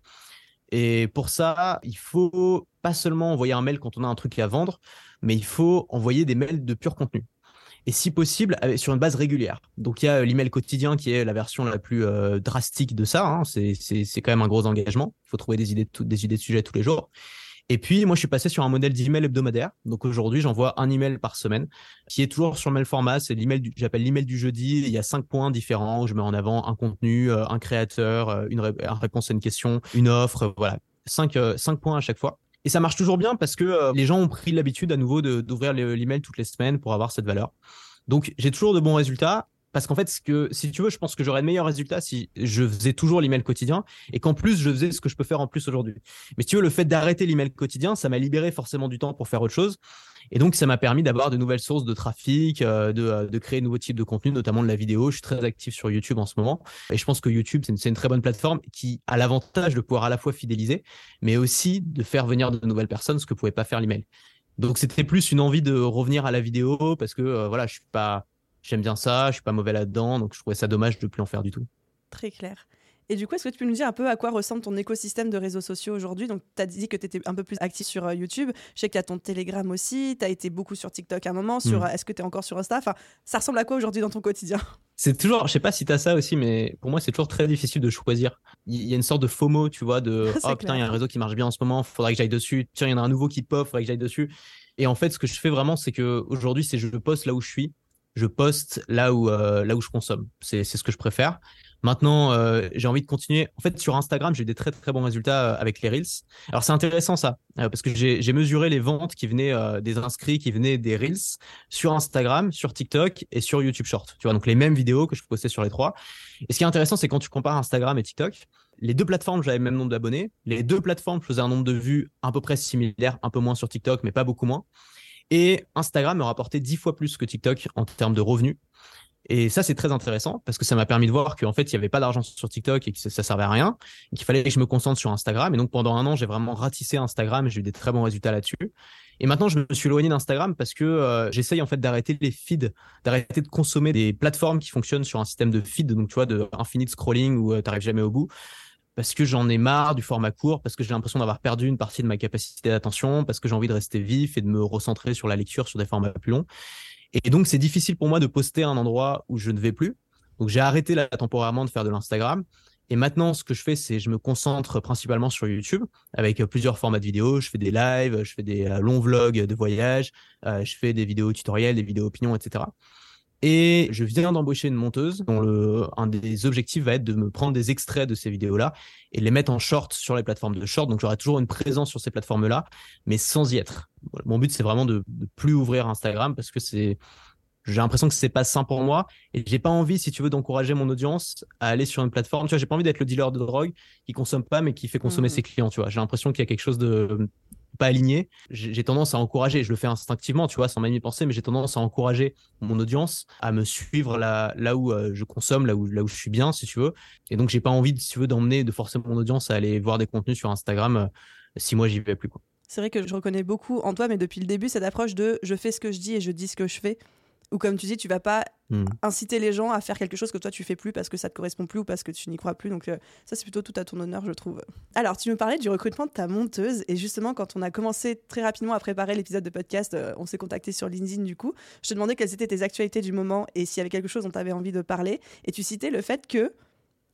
Et pour ça, il faut pas seulement envoyer un mail quand on a un truc à vendre, mais il faut envoyer des mails de pur contenu et si possible sur une base régulière. Donc il y a l'email quotidien qui est la version la plus euh, drastique de ça. Hein. C'est quand même un gros engagement. Il faut trouver des idées, de, des idées de sujets tous les jours. Et puis moi je suis passé sur un modèle d'email hebdomadaire. Donc aujourd'hui j'envoie un email par semaine qui est toujours sur le même format. C'est l'email j'appelle l'email du jeudi. Il y a cinq points différents. Où je mets en avant un contenu, euh, un créateur, euh, une, réponse à une question, une offre. Voilà, cinq, cinq points à chaque fois. Et ça marche toujours bien parce que euh, les gens ont pris l'habitude à nouveau d'ouvrir l'email toutes les semaines pour avoir cette valeur. Donc j'ai toujours de bons résultats parce qu'en fait, ce que, si tu veux, je pense que j'aurais de meilleurs résultats si je faisais toujours l'email quotidien et qu'en plus, je faisais ce que je peux faire en plus aujourd'hui. Mais si tu veux, le fait d'arrêter l'email quotidien, ça m'a libéré forcément du temps pour faire autre chose. Et donc, ça m'a permis d'avoir de nouvelles sources de trafic, euh, de, euh, de, créer de nouveaux types de contenu, notamment de la vidéo. Je suis très actif sur YouTube en ce moment. Et je pense que YouTube, c'est une, une, très bonne plateforme qui a l'avantage de pouvoir à la fois fidéliser, mais aussi de faire venir de nouvelles personnes, ce que pouvait pas faire l'email. Donc, c'était plus une envie de revenir à la vidéo parce que, euh, voilà, je suis pas, j'aime bien ça, je suis pas mauvais là-dedans. Donc, je trouvais ça dommage de plus en faire du tout. Très clair. Et du coup, est-ce que tu peux nous dire un peu à quoi ressemble ton écosystème de réseaux sociaux aujourd'hui? Donc, tu as dit que tu étais un peu plus actif sur euh, YouTube. Je sais qu'il y a ton Telegram aussi. Tu as été beaucoup sur TikTok à un moment. Sur, mm. Est-ce que tu es encore sur Insta? Enfin, Ça ressemble à quoi aujourd'hui dans ton quotidien? <laughs> C'est toujours, je sais pas si tu as ça aussi, mais pour moi, c'est toujours très difficile de choisir. Il y a une sorte de FOMO, tu vois, de <laughs> oh putain, il y a un réseau qui marche bien en ce moment, faudrait que j'aille dessus. Tiens, il y en a un nouveau qui pop, faudrait que j'aille dessus. Et en fait, ce que je fais vraiment, c'est que aujourd'hui, c'est je poste là où je suis je poste là où euh, là où je consomme. C'est ce que je préfère. Maintenant, euh, j'ai envie de continuer. En fait, sur Instagram, j'ai des très très bons résultats euh, avec les Reels. Alors c'est intéressant ça, parce que j'ai mesuré les ventes qui venaient des inscrits, qui venaient des Reels sur Instagram, sur TikTok et sur YouTube Short. Tu vois, donc les mêmes vidéos que je postais sur les trois. Et ce qui est intéressant, c'est quand tu compares Instagram et TikTok, les deux plateformes, j'avais le même nombre d'abonnés. Les deux plateformes faisaient un nombre de vues à peu près similaire, un peu moins sur TikTok, mais pas beaucoup moins. Et Instagram me rapportait dix fois plus que TikTok en termes de revenus. Et ça, c'est très intéressant parce que ça m'a permis de voir qu'en fait, il n'y avait pas d'argent sur TikTok et que ça, ça servait à rien, qu'il fallait que je me concentre sur Instagram. Et donc, pendant un an, j'ai vraiment ratissé Instagram et j'ai eu des très bons résultats là-dessus. Et maintenant, je me suis éloigné d'Instagram parce que euh, j'essaye en fait d'arrêter les feeds, d'arrêter de consommer des plateformes qui fonctionnent sur un système de feed, donc tu vois, de infinite scrolling où tu euh, t'arrives jamais au bout parce que j'en ai marre du format court, parce que j'ai l'impression d'avoir perdu une partie de ma capacité d'attention, parce que j'ai envie de rester vif et de me recentrer sur la lecture sur des formats plus longs. Et donc, c'est difficile pour moi de poster à un endroit où je ne vais plus. Donc, j'ai arrêté là temporairement de faire de l'Instagram. Et maintenant, ce que je fais, c'est je me concentre principalement sur YouTube avec plusieurs formats de vidéos. Je fais des lives, je fais des euh, longs vlogs de voyage, euh, je fais des vidéos tutoriels, des vidéos opinions, etc. Et je viens d'embaucher une monteuse dont le, un des objectifs va être de me prendre des extraits de ces vidéos-là et les mettre en short sur les plateformes de short. Donc j'aurai toujours une présence sur ces plateformes-là, mais sans y être. Mon but, c'est vraiment de, de plus ouvrir Instagram parce que c'est, j'ai l'impression que c'est pas sain pour moi et j'ai pas envie, si tu veux, d'encourager mon audience à aller sur une plateforme. Tu vois, j'ai pas envie d'être le dealer de drogue qui consomme pas mais qui fait consommer mmh. ses clients. Tu vois, j'ai l'impression qu'il y a quelque chose de pas aligné, j'ai tendance à encourager, je le fais instinctivement, tu vois, sans même y penser, mais j'ai tendance à encourager mon audience à me suivre là, là où euh, je consomme, là où, là où je suis bien, si tu veux. Et donc, j'ai pas envie, si tu veux, d'emmener, de forcer mon audience à aller voir des contenus sur Instagram euh, si moi j'y vais plus. C'est vrai que je reconnais beaucoup en toi, mais depuis le début, cette approche de je fais ce que je dis et je dis ce que je fais. Ou comme tu dis, tu vas pas hmm. inciter les gens à faire quelque chose que toi tu fais plus parce que ça te correspond plus ou parce que tu n'y crois plus. Donc euh, ça c'est plutôt tout à ton honneur, je trouve. Alors tu me parlais du recrutement de ta monteuse et justement quand on a commencé très rapidement à préparer l'épisode de podcast, euh, on s'est contacté sur LinkedIn du coup. Je te demandais quelles étaient tes actualités du moment et s'il y avait quelque chose dont tu avais envie de parler. Et tu citais le fait que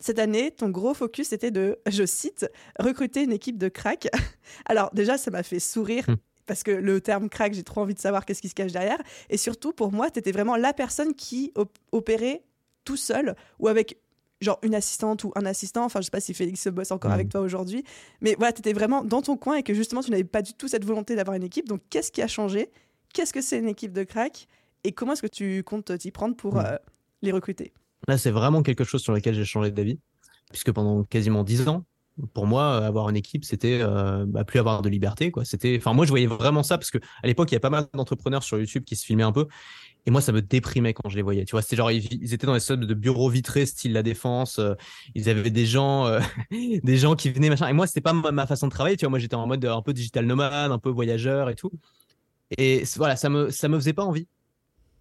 cette année, ton gros focus était de, je cite, recruter une équipe de crack. <laughs> Alors déjà, ça m'a fait sourire. Parce que le terme crack, j'ai trop envie de savoir qu'est-ce qui se cache derrière. Et surtout, pour moi, tu étais vraiment la personne qui opérait tout seul ou avec genre une assistante ou un assistant. Enfin, je sais pas si Félix se bosse encore avec hmm. toi aujourd'hui. Mais voilà, tu étais vraiment dans ton coin et que justement, tu n'avais pas du tout cette volonté d'avoir une équipe. Donc, qu'est-ce qui a changé? Qu'est-ce que c'est une équipe de crack? Et comment est-ce que tu comptes t'y prendre pour hmm. euh, les recruter? Là, c'est vraiment quelque chose sur lequel j'ai changé d'avis, puisque pendant quasiment dix ans, pour moi, avoir une équipe, c'était euh, bah, plus avoir de liberté, quoi. Enfin, moi, je voyais vraiment ça parce que à l'époque, il y a pas mal d'entrepreneurs sur YouTube qui se filmaient un peu, et moi, ça me déprimait quand je les voyais. Tu vois, c'était genre ils, étaient dans des sortes de bureaux vitrés, style la défense. Euh, ils avaient des gens, euh, <laughs> des gens qui venaient machin. Et moi, c'était pas ma, façon de travailler. Tu vois, moi, j'étais en mode un peu digital nomade, un peu voyageur et tout. Et voilà, ça me, ça me faisait pas envie.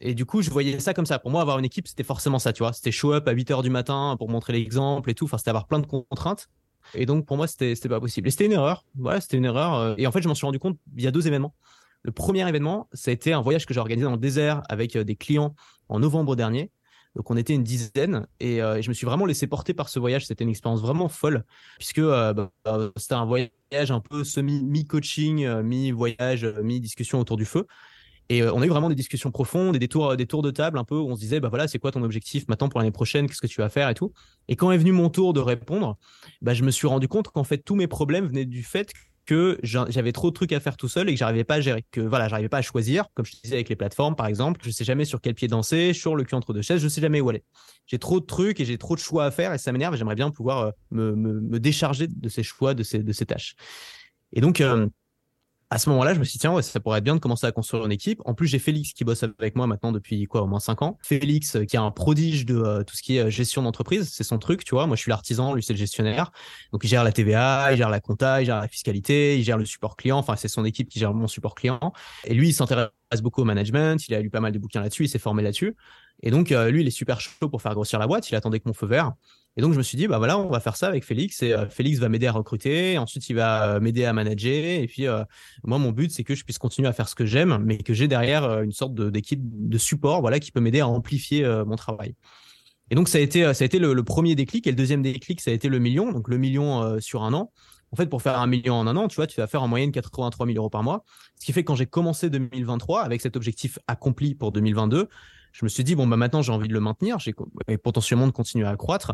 Et du coup, je voyais ça comme ça. Pour moi, avoir une équipe, c'était forcément ça, tu vois. C'était show up à 8 heures du matin pour montrer l'exemple et tout. Enfin, c'était avoir plein de contraintes. Et donc, pour moi, c'était, pas possible. Et c'était une erreur. Voilà, c'était une erreur. Euh. Et en fait, je m'en suis rendu compte il y a deux événements. Le premier événement, ça a été un voyage que j'ai organisé dans le désert avec euh, des clients en novembre dernier. Donc on était une dizaine et, euh, je me suis vraiment laissé porter par ce voyage. C'était une expérience vraiment folle puisque bah, c'était un voyage un peu semi mi-coaching, mi-voyage, mi-discussion autour du feu. Et euh, on a eu vraiment des discussions profondes et des tours, des tours de table un peu où on se disait, bah voilà, c'est quoi ton objectif maintenant pour l'année prochaine? Qu'est-ce que tu vas faire et tout? Et quand est venu mon tour de répondre, bah, je me suis rendu compte qu'en fait, tous mes problèmes venaient du fait que j'avais trop de trucs à faire tout seul et que j'arrivais pas à gérer, que voilà, j'arrivais pas à choisir, comme je disais avec les plateformes par exemple, je sais jamais sur quel pied danser, sur le cul entre deux chaises, je sais jamais où aller. J'ai trop de trucs et j'ai trop de choix à faire et ça m'énerve. J'aimerais bien pouvoir euh, me, me, décharger de ces choix, de ces, de ces tâches. Et donc, euh, à ce moment-là, je me suis dit, tiens, ouais, ça pourrait être bien de commencer à construire une équipe. En plus, j'ai Félix qui bosse avec moi maintenant depuis quoi, au moins cinq ans. Félix, euh, qui est un prodige de euh, tout ce qui est euh, gestion d'entreprise, c'est son truc, tu vois. Moi, je suis l'artisan, lui, c'est le gestionnaire. Donc, il gère la TVA, il gère la compta, il gère la fiscalité, il gère le support client. Enfin, c'est son équipe qui gère mon support client. Et lui, il s'intéresse beaucoup au management. Il a lu pas mal de bouquins là-dessus, il s'est formé là-dessus. Et donc, lui, il est super chaud pour faire grossir la boîte. Il attendait que mon feu vert. Et donc, je me suis dit, bah voilà, on va faire ça avec Félix. Et euh, Félix va m'aider à recruter. Ensuite, il va euh, m'aider à manager. Et puis, euh, moi, mon but, c'est que je puisse continuer à faire ce que j'aime, mais que j'ai derrière une sorte d'équipe de, support, voilà, qui peut m'aider à amplifier mon travail. Et donc, ça a été, ça a été le, premier déclic. Et le deuxième déclic, ça a été le million. Donc, le million sur un an. En fait, pour faire un million en un an, tu vois, tu vas faire en moyenne 83 000 euros par mois. Ce qui fait que quand j'ai commencé 2023 avec cet objectif accompli pour 2022, je me suis dit, bon, bah, maintenant, j'ai envie de le maintenir. J'ai potentiellement de continuer à croître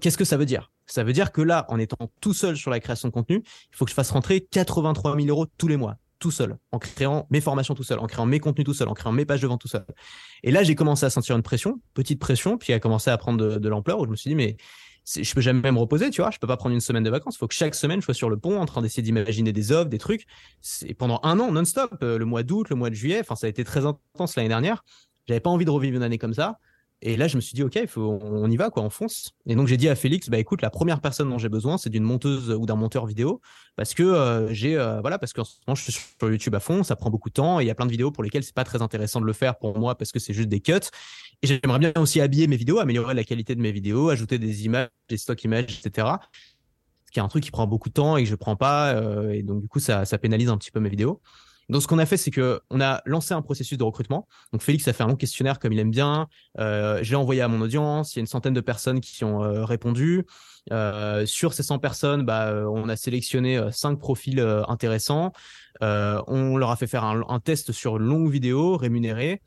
qu'est-ce que ça veut dire? Ça veut dire que là, en étant tout seul sur la création de contenu, il faut que je fasse rentrer 83 000 euros tous les mois, tout seul, en créant mes formations tout seul, en créant mes contenus tout seul, en créant mes pages de vente tout seul. Et là, j'ai commencé à sentir une pression, petite pression, puis a commencé à prendre de, l'ampleur où je me suis dit, mais je peux jamais me reposer, tu vois, je peux pas prendre une semaine de vacances, il faut que chaque semaine je sois sur le pont en train d'essayer d'imaginer des offres, des trucs. C'est pendant un an non-stop, euh, le mois d'août, le mois de juillet, enfin ça a été très intense l'année dernière. J'avais pas envie de revivre une année comme ça. Et là, je me suis dit, OK, faut, on y va, quoi, on fonce. Et donc, j'ai dit à Félix, bah, écoute, la première personne dont j'ai besoin, c'est d'une monteuse ou d'un monteur vidéo. Parce que euh, j'ai, euh, voilà, parce qu'en ce moment, je suis sur YouTube à fond, ça prend beaucoup de temps. Et il y a plein de vidéos pour lesquelles c'est pas très intéressant de le faire pour moi parce que c'est juste des cuts. Et j'aimerais bien aussi habiller mes vidéos, améliorer la qualité de mes vidéos, ajouter des images, des stock images, etc. Ce qui est un truc qui prend beaucoup de temps et que je prends pas. Euh, et donc, du coup, ça, ça pénalise un petit peu mes vidéos. Donc, ce qu'on a fait, c'est que on a lancé un processus de recrutement. Donc, Félix a fait un long questionnaire comme il aime bien. Euh, j'ai envoyé à mon audience. Il y a une centaine de personnes qui ont euh, répondu. Euh, sur ces 100 personnes, bah, on a sélectionné cinq profils intéressants. on leur a fait faire un, test sur une longue vidéo rémunérée.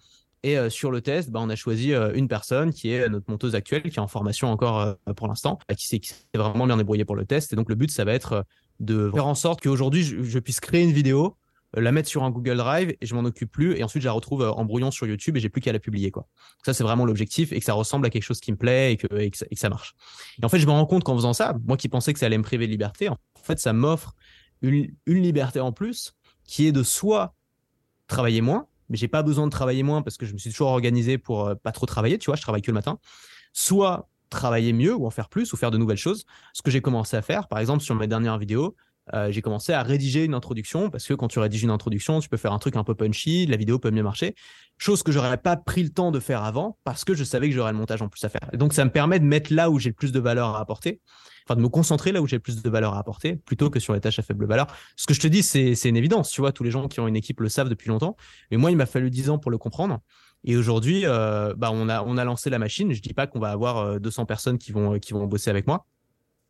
Et sur le test, bah, on a choisi une personne qui est notre monteuse actuelle, qui est en formation encore pour l'instant, qui s'est vraiment bien débrouillée pour le test. Et donc, le but, ça va être de faire en sorte qu'aujourd'hui, je, puisse créer une vidéo la mettre sur un Google Drive et je m'en occupe plus et ensuite je la retrouve euh, en brouillon sur YouTube et j'ai plus qu'à la publier quoi. Ça c'est vraiment l'objectif et que ça ressemble à quelque chose qui me plaît et que, et que, ça, marche. Et en fait je me rends compte qu'en faisant ça, moi qui pensais que ça allait me priver de liberté, en fait ça m'offre une, liberté en plus qui est de soit travailler moins, mais j'ai pas besoin de travailler moins parce que je me suis toujours organisé pour euh, pas trop travailler, tu vois, je travaille que le matin, soit travailler mieux ou en faire plus ou faire de nouvelles choses. Ce que j'ai commencé à faire, par exemple, sur mes dernières vidéos, euh, j'ai commencé à rédiger une introduction parce que quand tu rédiges une introduction, tu peux faire un truc un peu punchy, la vidéo peut mieux marcher. Chose que j'aurais pas pris le temps de faire avant parce que je savais que j'aurais le montage en plus à faire. Donc ça me permet de mettre là où j'ai le plus de valeur à apporter, enfin de me concentrer là où j'ai le plus de valeur à apporter plutôt que sur les tâches à faible valeur. Ce que je te dis, c'est une évidence. Tu vois, tous les gens qui ont une équipe le savent depuis longtemps. Mais moi, il m'a fallu 10 ans pour le comprendre. Et aujourd'hui, euh, bah, on, a, on a lancé la machine. Je dis pas qu'on va avoir 200 euh, personnes qui vont, qui vont bosser avec moi.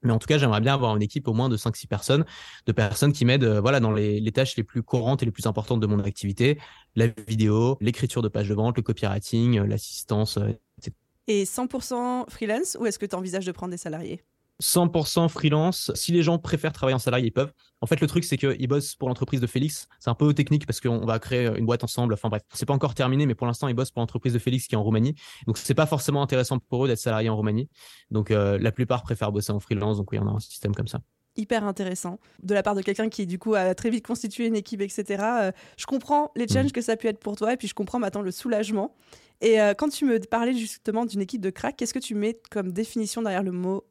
Mais en tout cas, j'aimerais bien avoir une équipe au moins de 5-6 personnes, de personnes qui m'aident euh, voilà, dans les, tâches les plus courantes et les plus importantes de mon activité, la vidéo, l'écriture de pages de vente, le copywriting, euh, l'assistance, etc. Et 100% freelance ou est-ce que tu envisages de prendre des salariés? 100% freelance. Si les gens préfèrent travailler en salarié, ils peuvent. En fait, le truc, c'est qu'ils bossent pour l'entreprise de Félix. C'est un peu technique parce qu'on va créer une boîte ensemble. Enfin bref, c'est pas encore terminé, mais pour l'instant, ils bossent pour l'entreprise de Félix qui est en Roumanie. Donc, c'est pas forcément intéressant pour eux d'être salariés en Roumanie. Donc, euh, la plupart préfèrent bosser en freelance. Donc, oui, on a un système comme ça hyper intéressant de la part de quelqu'un qui du coup a très vite constitué une équipe etc euh, je comprends les challenges mmh. que ça a pu être pour toi et puis je comprends maintenant le soulagement et euh, quand tu me parlais justement d'une équipe de crack qu'est-ce que tu mets comme définition derrière le mot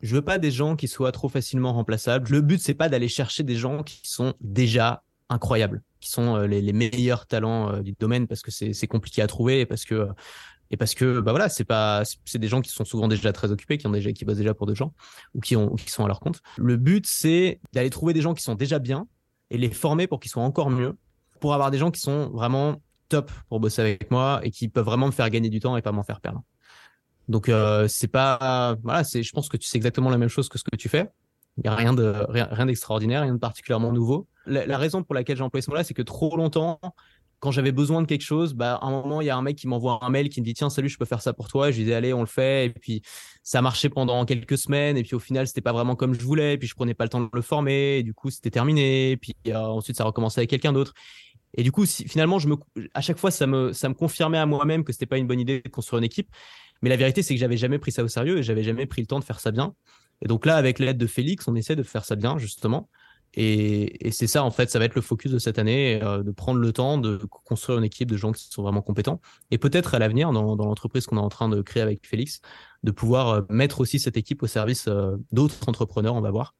je veux pas des gens qui soient trop facilement remplaçables. Le but, c'est pas d'aller chercher des gens qui sont déjà incroyables, qui sont euh, les, meilleurs talents euh, du domaine parce que c'est compliqué à trouver et parce que et parce que bah voilà, c'est pas c'est des gens qui sont souvent déjà très occupés, qui ont déjà qui bossent déjà pour des gens ou qui ont qui sont à leur compte. Le but, c'est d'aller trouver des gens qui sont déjà bien et les former pour qu'ils soient encore mieux, pour avoir des gens qui sont vraiment top pour bosser avec moi et qui peuvent vraiment me faire gagner du temps et pas m'en faire perdre. Donc euh, c'est pas voilà, c'est je pense que tu sais exactement la même chose que ce que tu fais. Il y a rien de rien, d'extraordinaire, rien de particulièrement nouveau. La, raison pour laquelle j'ai employé ce mot-là, c'est que trop longtemps, quand j'avais besoin de quelque chose, bah à un moment il y a un mec qui m'envoie un mail qui me dit tiens salut je peux faire ça pour toi. Et je disais allez on le fait et puis ça marchait pendant quelques semaines et puis au final c'était pas vraiment comme je voulais et puis je prenais pas le temps de le former et du coup c'était terminé et puis euh, ensuite ça recommençait avec quelqu'un d'autre. Et du coup, si, finalement, je me, à chaque fois, ça me, ça me confirmait à moi-même que c'était pas une bonne idée de construire une équipe. Mais la vérité, c'est que j'avais jamais pris ça au sérieux et j'avais jamais pris le temps de faire ça bien. Et donc là, avec l'aide de Félix, on essaie de faire ça bien, justement. Et, c'est ça, en fait, ça va être le focus de cette année, euh, de prendre le temps de construire une équipe de gens qui sont vraiment compétents. Et peut-être à l'avenir, dans, l'entreprise qu'on est en train de créer avec Félix, de pouvoir euh, mettre aussi cette équipe au service euh, d'autres entrepreneurs, on va voir.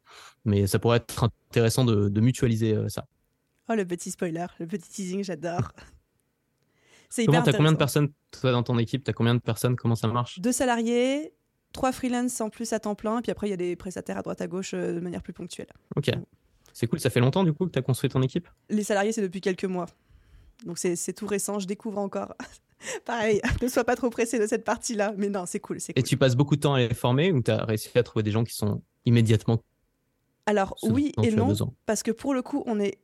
Mais ça pourrait être intéressant de, mutualiser ça. Oh, le petit spoiler, le petit teasing, j'adore. <laughs> C'est hyper T'as combien de personnes, toi, dans ton équipe? T'as combien de personnes? Comment ça marche? Deux salariés, trois freelances en plus à temps plein, puis après, il y a des prestataires à droite à gauche euh, de manière plus ponctuelle. Ok. C'est cool. Ça fait longtemps, du coup, que tu as construit ton équipe? Les salariés, c'est depuis quelques mois. Donc, c'est tout récent. Je découvre encore. <laughs> Pareil, <laughs> ne sois pas trop pressé de cette partie-là. Mais non, c'est cool, cool, Et tu passes beaucoup de temps à les former ou tu as réussi à trouver des gens qui sont immédiatement alors oui et non, parce que pour le coup, on est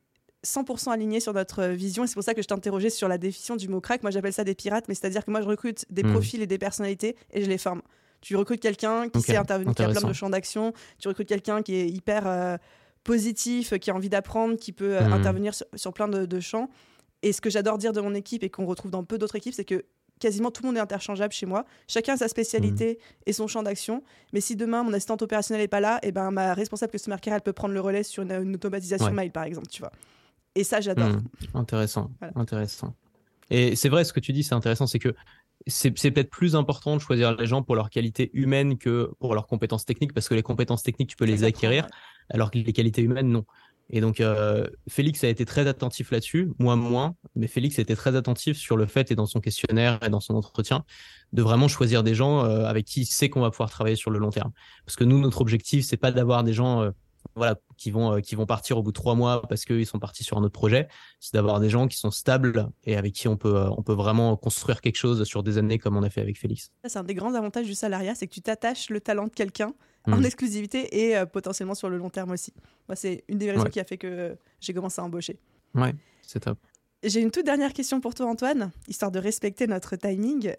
100% aligné sur notre vision. Et c'est pour ça que je t'interrogeais sur la définition du mot crack. Moi, j'appelle ça des pirates, mais c'est-à-dire que moi, je recrute des hmm. profils et des personnalités et je les forme. Tu recrutes quelqu'un qui sait intervenir, qui a plein de champs d'action. Tu recrutes quelqu'un qui est hyper euh, positif, qui a envie d'apprendre, qui peut euh, hmm. intervenir sur, plein de, champs. Et ce que j'adore dire de mon équipe et qu'on retrouve dans peu d'autres équipes, c'est que quasiment tout le monde est interchangeable chez moi. Chacun a sa spécialité hmm. et son champ d'action. Mais si demain mon assistante opérationnelle n'est pas là, et eh ben ma responsable customer care elle peut prendre le relais sur une, automatisation mail par exemple, tu vois. Et ça, j'adore. Hmm, intéressant, intéressant. Et c'est vrai, ce que tu dis, c'est intéressant, c'est que c'est peut-être plus important de choisir les gens pour leur qualité humaine que pour leurs compétences techniques, parce que les compétences techniques, tu peux les acquérir, alors que les qualités humaines, non. Et donc, euh, Félix a été très attentif là-dessus, moi moins, mais Félix a été très attentif sur le fait, et dans son questionnaire et dans son entretien, de vraiment choisir des gens euh, avec qui il sait qu'on va pouvoir travailler sur le long terme. Parce que nous, notre objectif, c'est pas d'avoir des gens euh, voilà, qui vont, euh, qui vont partir au bout de trois mois parce qu'ils sont partis sur un autre projet. C'est d'avoir des gens qui sont stables et avec qui on peut, euh, on peut vraiment construire quelque chose sur des années comme on a fait avec Félix. C'est un des grands avantages du salariat, c'est que tu t'attaches le talent de quelqu'un en mmh. exclusivité et euh, potentiellement sur le long terme aussi. Moi, c'est une des raisons qui a fait que j'ai commencé à embaucher. Ouais, c'est top. J'ai une toute dernière question pour toi, Antoine, histoire de respecter notre timing.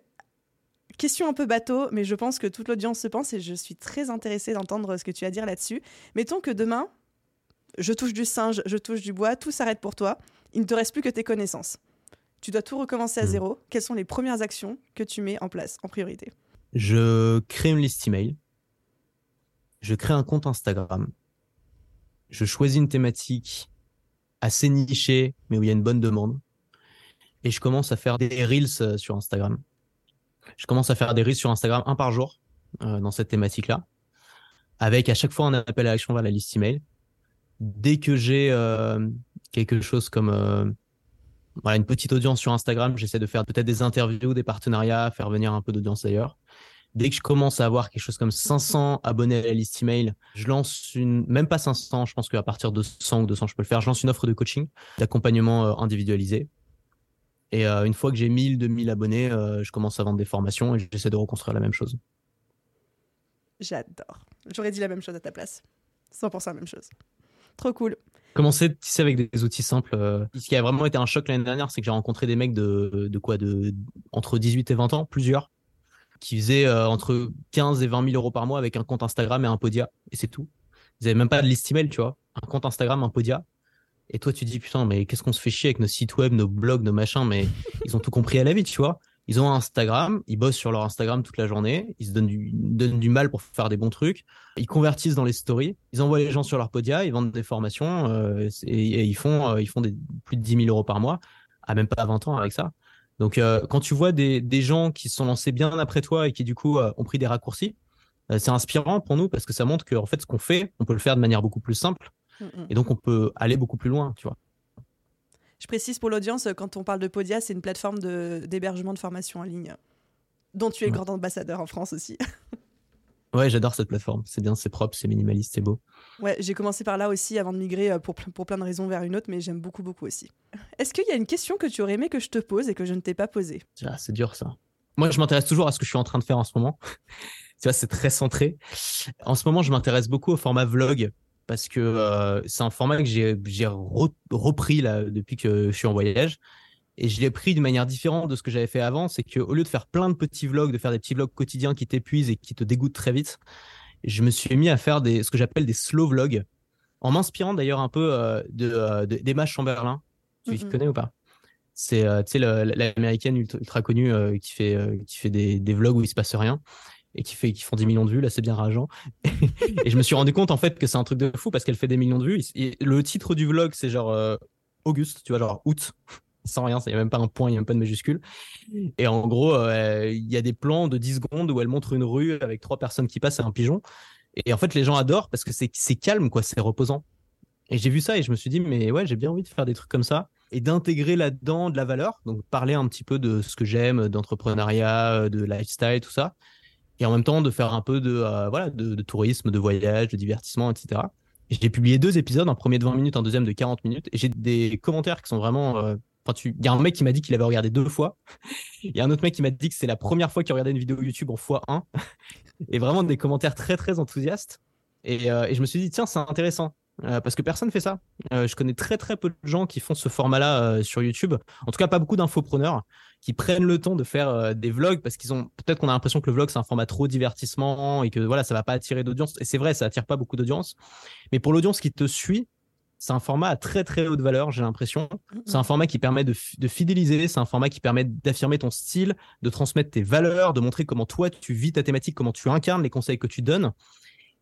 Question un peu bateau, mais je pense que toute l'audience se pense et je suis très intéressée d'entendre ce que tu as à dire là-dessus. Mettons que demain, je touche du singe, je touche du bois, tout s'arrête pour toi. Il ne te reste plus que tes connaissances. Tu dois tout recommencer à hmm. zéro. Quelles sont les premières actions que tu mets en place en priorité? Je crée une liste email. Je crée un compte Instagram. je choisis une thématique assez nichée, mais où il y a une bonne demande. Et je commence à faire des reels euh, sur Instagram. Je commence à faire des reels sur Instagram un par jour euh, dans cette thématique-là, avec à chaque fois un appel à l'action vers la liste email. Dès que j'ai euh, quelque chose comme euh, une petite audience sur Instagram, j'essaie de faire peut-être des interviews, des partenariats, faire venir un peu d'audience d'ailleurs. Dès que je commence à avoir quelque chose comme 500 abonnés à la liste email, je lance une, même pas 500, je pense qu'à partir de 100 ou 200, je peux le faire. Je lance une offre de coaching, d'accompagnement euh, individualisé. Et euh, une fois que j'ai 1000, 2000 abonnés, euh, je commence à vendre des formations et j'essaie de reconstruire la même chose. J'adore. J'aurais dit la même chose à ta place. 100% la même chose. Trop cool. Commencer, tu sais, avec des outils simples. euh, Ce qui a vraiment été un choc l'année dernière, c'est que j'ai rencontré des mecs de, de quoi de, Entre 18 et 20 ans, plusieurs, qui faisaient euh, entre 15 et 20 000 euros par mois avec un compte Instagram et un Podia. Et c'est tout. Ils avaient même pas de liste email, tu vois. Un compte Instagram, un Podia. Et toi, tu dis, putain, mais qu'est-ce qu'on se fait chier avec nos sites web, nos blogs, nos machins, mais ils ont tout compris à la vie, tu vois. Ils ont Instagram, ils bossent sur leur Instagram toute la journée, ils se donnent du, donnent du mal pour faire des bons trucs, ils convertissent dans les stories, ils envoient les gens sur leur podia, ils vendent des formations euh, et, ils font, euh, ils font des, plus de 10 000 euros par mois, à même pas 20 ans avec ça. Donc, euh, quand tu vois des, des gens qui se sont lancés bien après toi et qui, du coup, euh, ont pris des raccourcis, euh, c'est inspirant pour nous parce que ça montre que, en fait, ce qu'on fait, on peut le faire de manière beaucoup plus simple Mm, mm. et donc on peut aller beaucoup plus loin, tu vois. Je précise pour l'audience, quand on parle de Podia, c'est une plateforme de- d'hébergement de, formation en ligne, dont tu es Ouais. grand ambassadeur en France aussi. <laughs> Ouais, j'adore cette plateforme. C'est bien, c'est propre, c'est minimaliste, c'est beau. Ouais, j'ai commencé par là aussi avant de migrer euh, pour, pour plein de raisons vers une autre, mais j'aime beaucoup, beaucoup aussi. Est-ce qu'il y a une question que tu aurais aimé que je te pose et que je ne t'ai pas posée? Ah, c'est dur ça. Moi, je m'intéresse toujours à ce que je suis en train de faire en ce moment. <laughs> tu vois, c'est très centré. En ce moment, je m'intéresse beaucoup au format vlog parce que euh, c'est un format que j'ai j'ai re- repris là depuis que je suis en voyage. Et je l'ai pris d'une manière différente de ce que j'avais fait avant. C'est qu'au lieu de faire plein de petits vlogs, de faire des petits vlogs quotidiens qui t'épuisent et qui te dégoûtent très vite, je me suis mis à faire des, ce que j'appelle des slow vlogs, en m'inspirant d'ailleurs un peu euh, de, euh, de- d'Emma Chamberlain. Tu Mhm. connais ou pas? C'est tu sais, l'américaine ultra, ultra connue qui fait, qui fait des, des vlogs où il se passe rien et qui, fait, qui font 10 millions de vues. Là, c'est bien rageant. <laughs> et je me suis rendu compte en fait que c'est un truc de fou parce qu'elle fait des millions de vues. Et le titre du vlog, c'est genre euh, Auguste, tu vois, genre août, <laughs> sans rien, il n'y a même pas un point, il n'y a même pas de majuscule. Et en gros, euh, il y a des plans de 10 secondes où elle montre une rue avec trois personnes qui passent et un pigeon. Et en fait, les gens adorent parce que c'est c'est calme, quoi, c'est reposant. Et j'ai vu ça et je me suis dit, mais ouais, j'ai bien envie de faire des trucs comme ça et d'intégrer là-dedans de la valeur. Donc, parler un petit peu de ce que j'aime, d'entrepreneuriat, de lifestyle, tout ça. Et en même temps, de faire un peu de, euh, voilà, de, de tourisme, de voyage, de divertissement, etc. Et J'ai publié deux épisodes, un premier de 20 minutes, un deuxième de 40 minutes. Et j'ai des commentaires qui sont vraiment. euh, Enfin, tu... Il y a un mec qui m'a dit qu'il avait regardé deux fois. <laughs> Il y a un autre mec qui m'a dit que c'est la première fois qu'il regardait une vidéo YouTube en x1. <laughs> Et vraiment des commentaires très, très enthousiastes. Et, euh, et je me suis dit, tiens, c'est intéressant. Euh, parce que personne fait ça. Euh, je connais très très peu de gens qui font ce format-là sur YouTube. En tout cas, pas beaucoup d'infopreneurs qui prennent le temps de faire euh, des vlogs parce qu'ils ont peut-être qu'on a l'impression que le vlog c'est un format trop divertissement et que voilà ça va pas attirer d'audience. Et c'est vrai, ça attire pas beaucoup d'audience. Mais pour l'audience qui te suit, c'est un format à très très haute valeur, j'ai l'impression. C'est un format qui permet de, de fidéliser, c'est un format qui permet d'affirmer ton style, de transmettre tes valeurs, de montrer comment toi tu vis ta thématique, comment tu incarnes les conseils que tu donnes.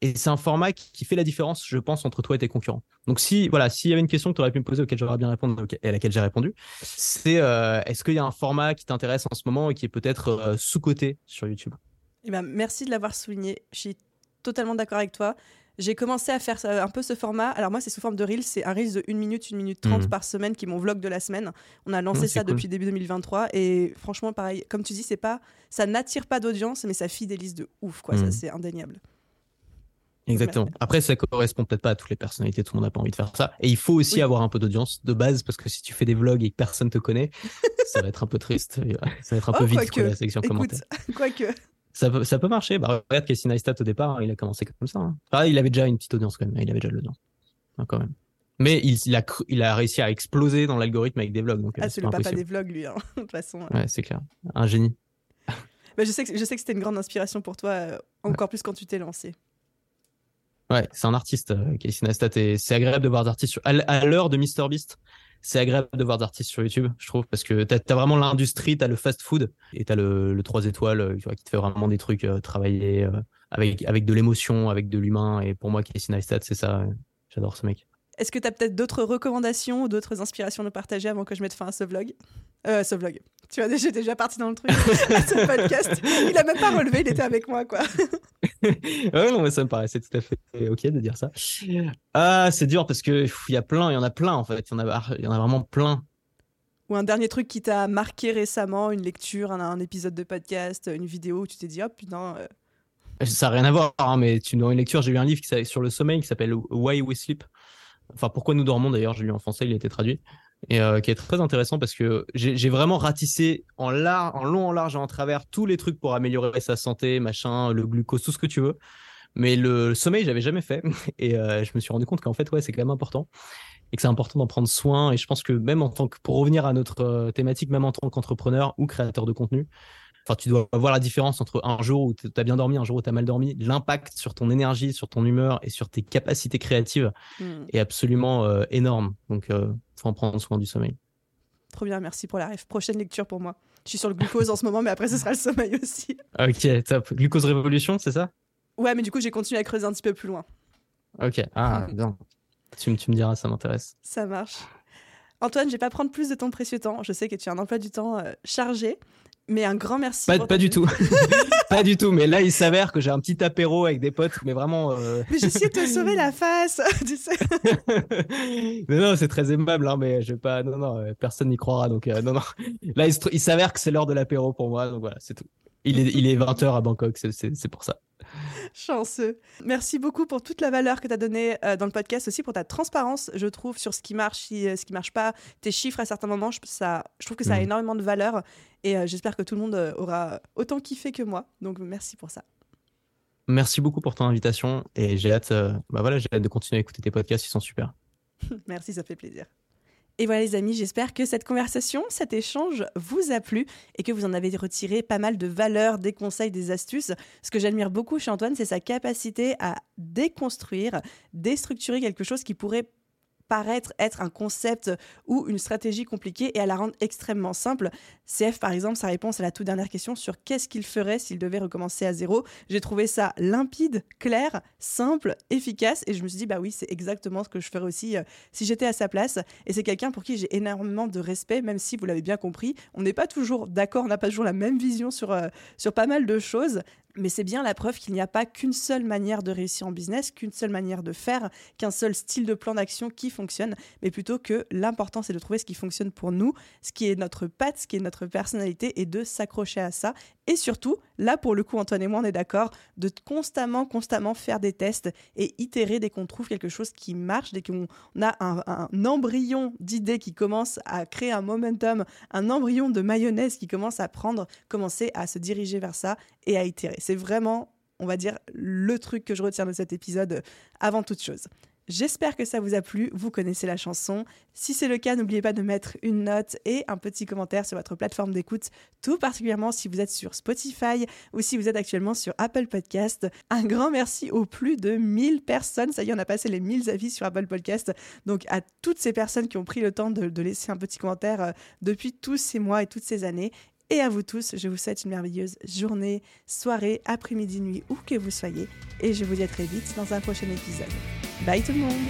Et c'est un format qui, qui fait la différence, je pense, entre toi et tes concurrents. Donc si voilà, s'il y avait une question que tu aurais pu me poser auquel j'aurais bien répondu auquel- et à laquelle j'ai répondu, c'est euh, est-ce qu'il y a un format qui t'intéresse en ce moment et qui est peut-être euh, sous-coté sur YouTube? Eh ben, merci de l'avoir souligné. Je suis totalement d'accord avec toi. J'ai commencé à faire ça- un peu ce format. Alors moi, c'est sous forme de Reels. C'est un Reels de 1 minute, 1 minute 30 Mhm. par semaine qui est mon vlog de la semaine. On a lancé ça cool. depuis début 2023. Et franchement, pareil, comme tu dis, c'est pas, ça n'attire pas d'audience, mais ça fidélise de ouf. Quoi. Ça, Mhm. c'est indéniable. Exactement. Après, ça correspond peut-être pas à toutes les personnalités, tout le monde n'a pas envie de faire ça. Et il faut aussi Oui. avoir un peu d'audience de base, parce que si tu fais des vlogs et que personne te connaît, <laughs> ça va être un peu triste. Ça va être un peu Oh, vide, quoique. quoi, la section Écoute, commentaires. <laughs> quoique. Ça peut, ça peut marcher. Bah, regarde Casey Neistat au départ, hein, il a commencé comme ça. hein. Ah, il avait déjà une petite audience quand même. Il avait déjà de l'audience. Hein, quand même. Mais il, il, a, il a réussi à exploser dans l'algorithme avec des vlogs. Donc, euh, Ah, c'est le papa des vlogs, lui. hein, <laughs> De toute façon. Ouais, c'est clair. Un génie. Bah, je sais que, je sais que c'était une grande inspiration pour toi, euh, encore plus quand tu t'es lancé. Ouais, c'est un artiste, euh, Casey Neistat. Et c'est agréable de voir des artistes sur... à l'heure de MrBeast. C'est agréable de voir des artistes sur YouTube, je trouve, parce que t'as as vraiment l'industrie, t'as le fast-food et t'as le, le 3 étoiles, euh, qui te fait vraiment des trucs euh, travaillés euh, avec, avec de l'émotion, avec de l'humain. Et pour moi, Casey Neistat, c'est ça. J'adore ce mec. Est-ce que tu as peut-être d'autres recommandations ou d'autres inspirations à nous partager avant que je mette fin à ce vlog? Euh, Ce vlog. Tu vois, j'ai déjà parti dans le truc, à <laughs> <laughs> ce podcast. Il a même pas relevé, il était avec moi, quoi. <laughs> ouais, non, mais ça me paraissait tout à fait ok de dire ça. Ah, c'est dur parce que il y a plein, il y en a plein en fait. Il y en a, il y en a vraiment plein. Ou un dernier truc qui t'a marqué récemment, une lecture, un, épisode de podcast, une vidéo où tu t'es dit, oh putain. Euh. Ça n'a rien à voir, hein, mais tu dans une lecture, j'ai lu un livre qui, sur le sommeil qui s'appelle Why We Sleep. Enfin, Pourquoi nous dormons d'ailleurs, j'ai lu en français, il a été traduit. Et euh, qui est très intéressant parce que j'ai vraiment ratissé en, en long, en large et en travers tous les trucs pour améliorer sa santé, machin, le glucose, tout ce que tu veux. Mais le sommeil, j'avais jamais fait. <laughs> Et euh, je me suis rendu compte qu'en fait, ouais, c'est quand même important. Et que c'est important d'en prendre soin. Et je pense que même en tant que, pour revenir à notre euh, thématique, même en tant qu'entrepreneur ou créateur de contenu, enfin, tu dois voir la différence entre un jour où tu as bien dormi, un jour où tu as mal dormi. L'impact sur ton énergie, sur ton humeur et sur tes capacités créatives hmm. est absolument euh, énorme. Donc, il faut en prendre soin du sommeil. Trop bien, merci pour la rêve. Prochaine lecture pour moi. Je suis sur le glucose en ce moment, mais après, ce sera le sommeil aussi. <laughs> Ok, top. Glucose Révolution, c'est ça? Ouais, mais du coup, j'ai continué à creuser un petit peu plus loin. Ok, ah, <laughs> bien. Tu, me diras, ça m'intéresse. Ça marche. Antoine, je vais pas prendre plus de ton précieux temps. Je sais que tu as un emploi du temps euh, chargé, mais un grand merci. Pas, pas du tout. <laughs> pas du tout. Mais là, il s'avère que j'ai un petit apéro avec des potes, mais vraiment. Euh... <laughs> Mais j'essaie de te sauver la face, <laughs> tu sais. non, non, c'est très aimable, hein, mais je vais pas. Non, non, euh, personne n'y croira. Donc, euh, non, non. Là, il, s'avère que c'est l'heure de l'apéro pour moi. Donc voilà, c'est tout. Il est, il est 20h à Bangkok, c'est pour ça. Chanceux. Merci beaucoup pour toute la valeur que tu as donnée euh, dans le podcast, aussi pour ta transparence, je trouve, sur ce qui marche, euh, ce qui marche pas, tes chiffres à certains moments. Je, ça, je trouve que ça a mm. énormément de valeur et euh, j'espère que tout le monde aura autant kiffé que moi. Donc merci pour ça. Merci beaucoup pour ton invitation et j'ai hâte, bah voilà, j'ai hâte de continuer à écouter tes podcasts, ils sont super. <laughs> merci, ça fait plaisir. Et voilà les amis, j'espère que cette conversation, cet échange vous a plu et que vous en avez retiré pas mal de valeurs, des conseils, des astuces. Ce que j'admire beaucoup chez Antoine, c'est sa capacité à déconstruire, déstructurer quelque chose qui pourrait paraître être un concept ou une stratégie compliquée et à la rendre extrêmement simple. CF, par exemple, sa réponse à la toute dernière question sur qu'est-ce qu'il ferait s'il devait recommencer à zéro, j'ai trouvé ça limpide, clair, simple, efficace et je me suis dit, bah oui, c'est exactement ce que je ferais aussi euh, si j'étais à sa place. Et c'est quelqu'un pour qui j'ai énormément de respect, même si vous l'avez bien compris, on n'est pas toujours d'accord, on n'a pas toujours la même vision sur, euh, sur pas mal de choses, mais c'est bien la preuve qu'il n'y a pas qu'une seule manière de réussir en business, qu'une seule manière de faire, qu'un seul style de plan d'action qui fonctionne, mais plutôt que l'important c'est de trouver ce qui fonctionne pour nous, ce qui est notre patte, ce qui est notre personnalité et de s'accrocher à ça. Et surtout, là pour le coup Antoine et moi on est d'accord, de constamment, constamment faire des tests et itérer dès qu'on trouve quelque chose qui marche, dès qu'on a un, embryon d'idées qui commence à créer un momentum, un embryon de mayonnaise qui commence à prendre, commencer à se diriger vers ça et à itérer. C'est vraiment, on va dire, le truc que je retiens de cet épisode avant toute chose. J'espère que ça vous a plu, vous connaissez la chanson. Si c'est le cas, n'oubliez pas de mettre une note et un petit commentaire sur votre plateforme d'écoute, tout particulièrement si vous êtes sur Spotify ou si vous êtes actuellement sur Apple Podcast. Un grand merci aux plus de 1000 personnes, ça y est, on a passé les 1000 avis sur Apple Podcast. Donc à toutes ces personnes qui ont pris le temps de, laisser un petit commentaire euh, depuis tous ces mois et toutes ces années. Et à vous tous, je vous souhaite une merveilleuse journée, soirée, après-midi, nuit, où que vous soyez. Et je vous dis à très vite dans un prochain épisode. Bye tout le monde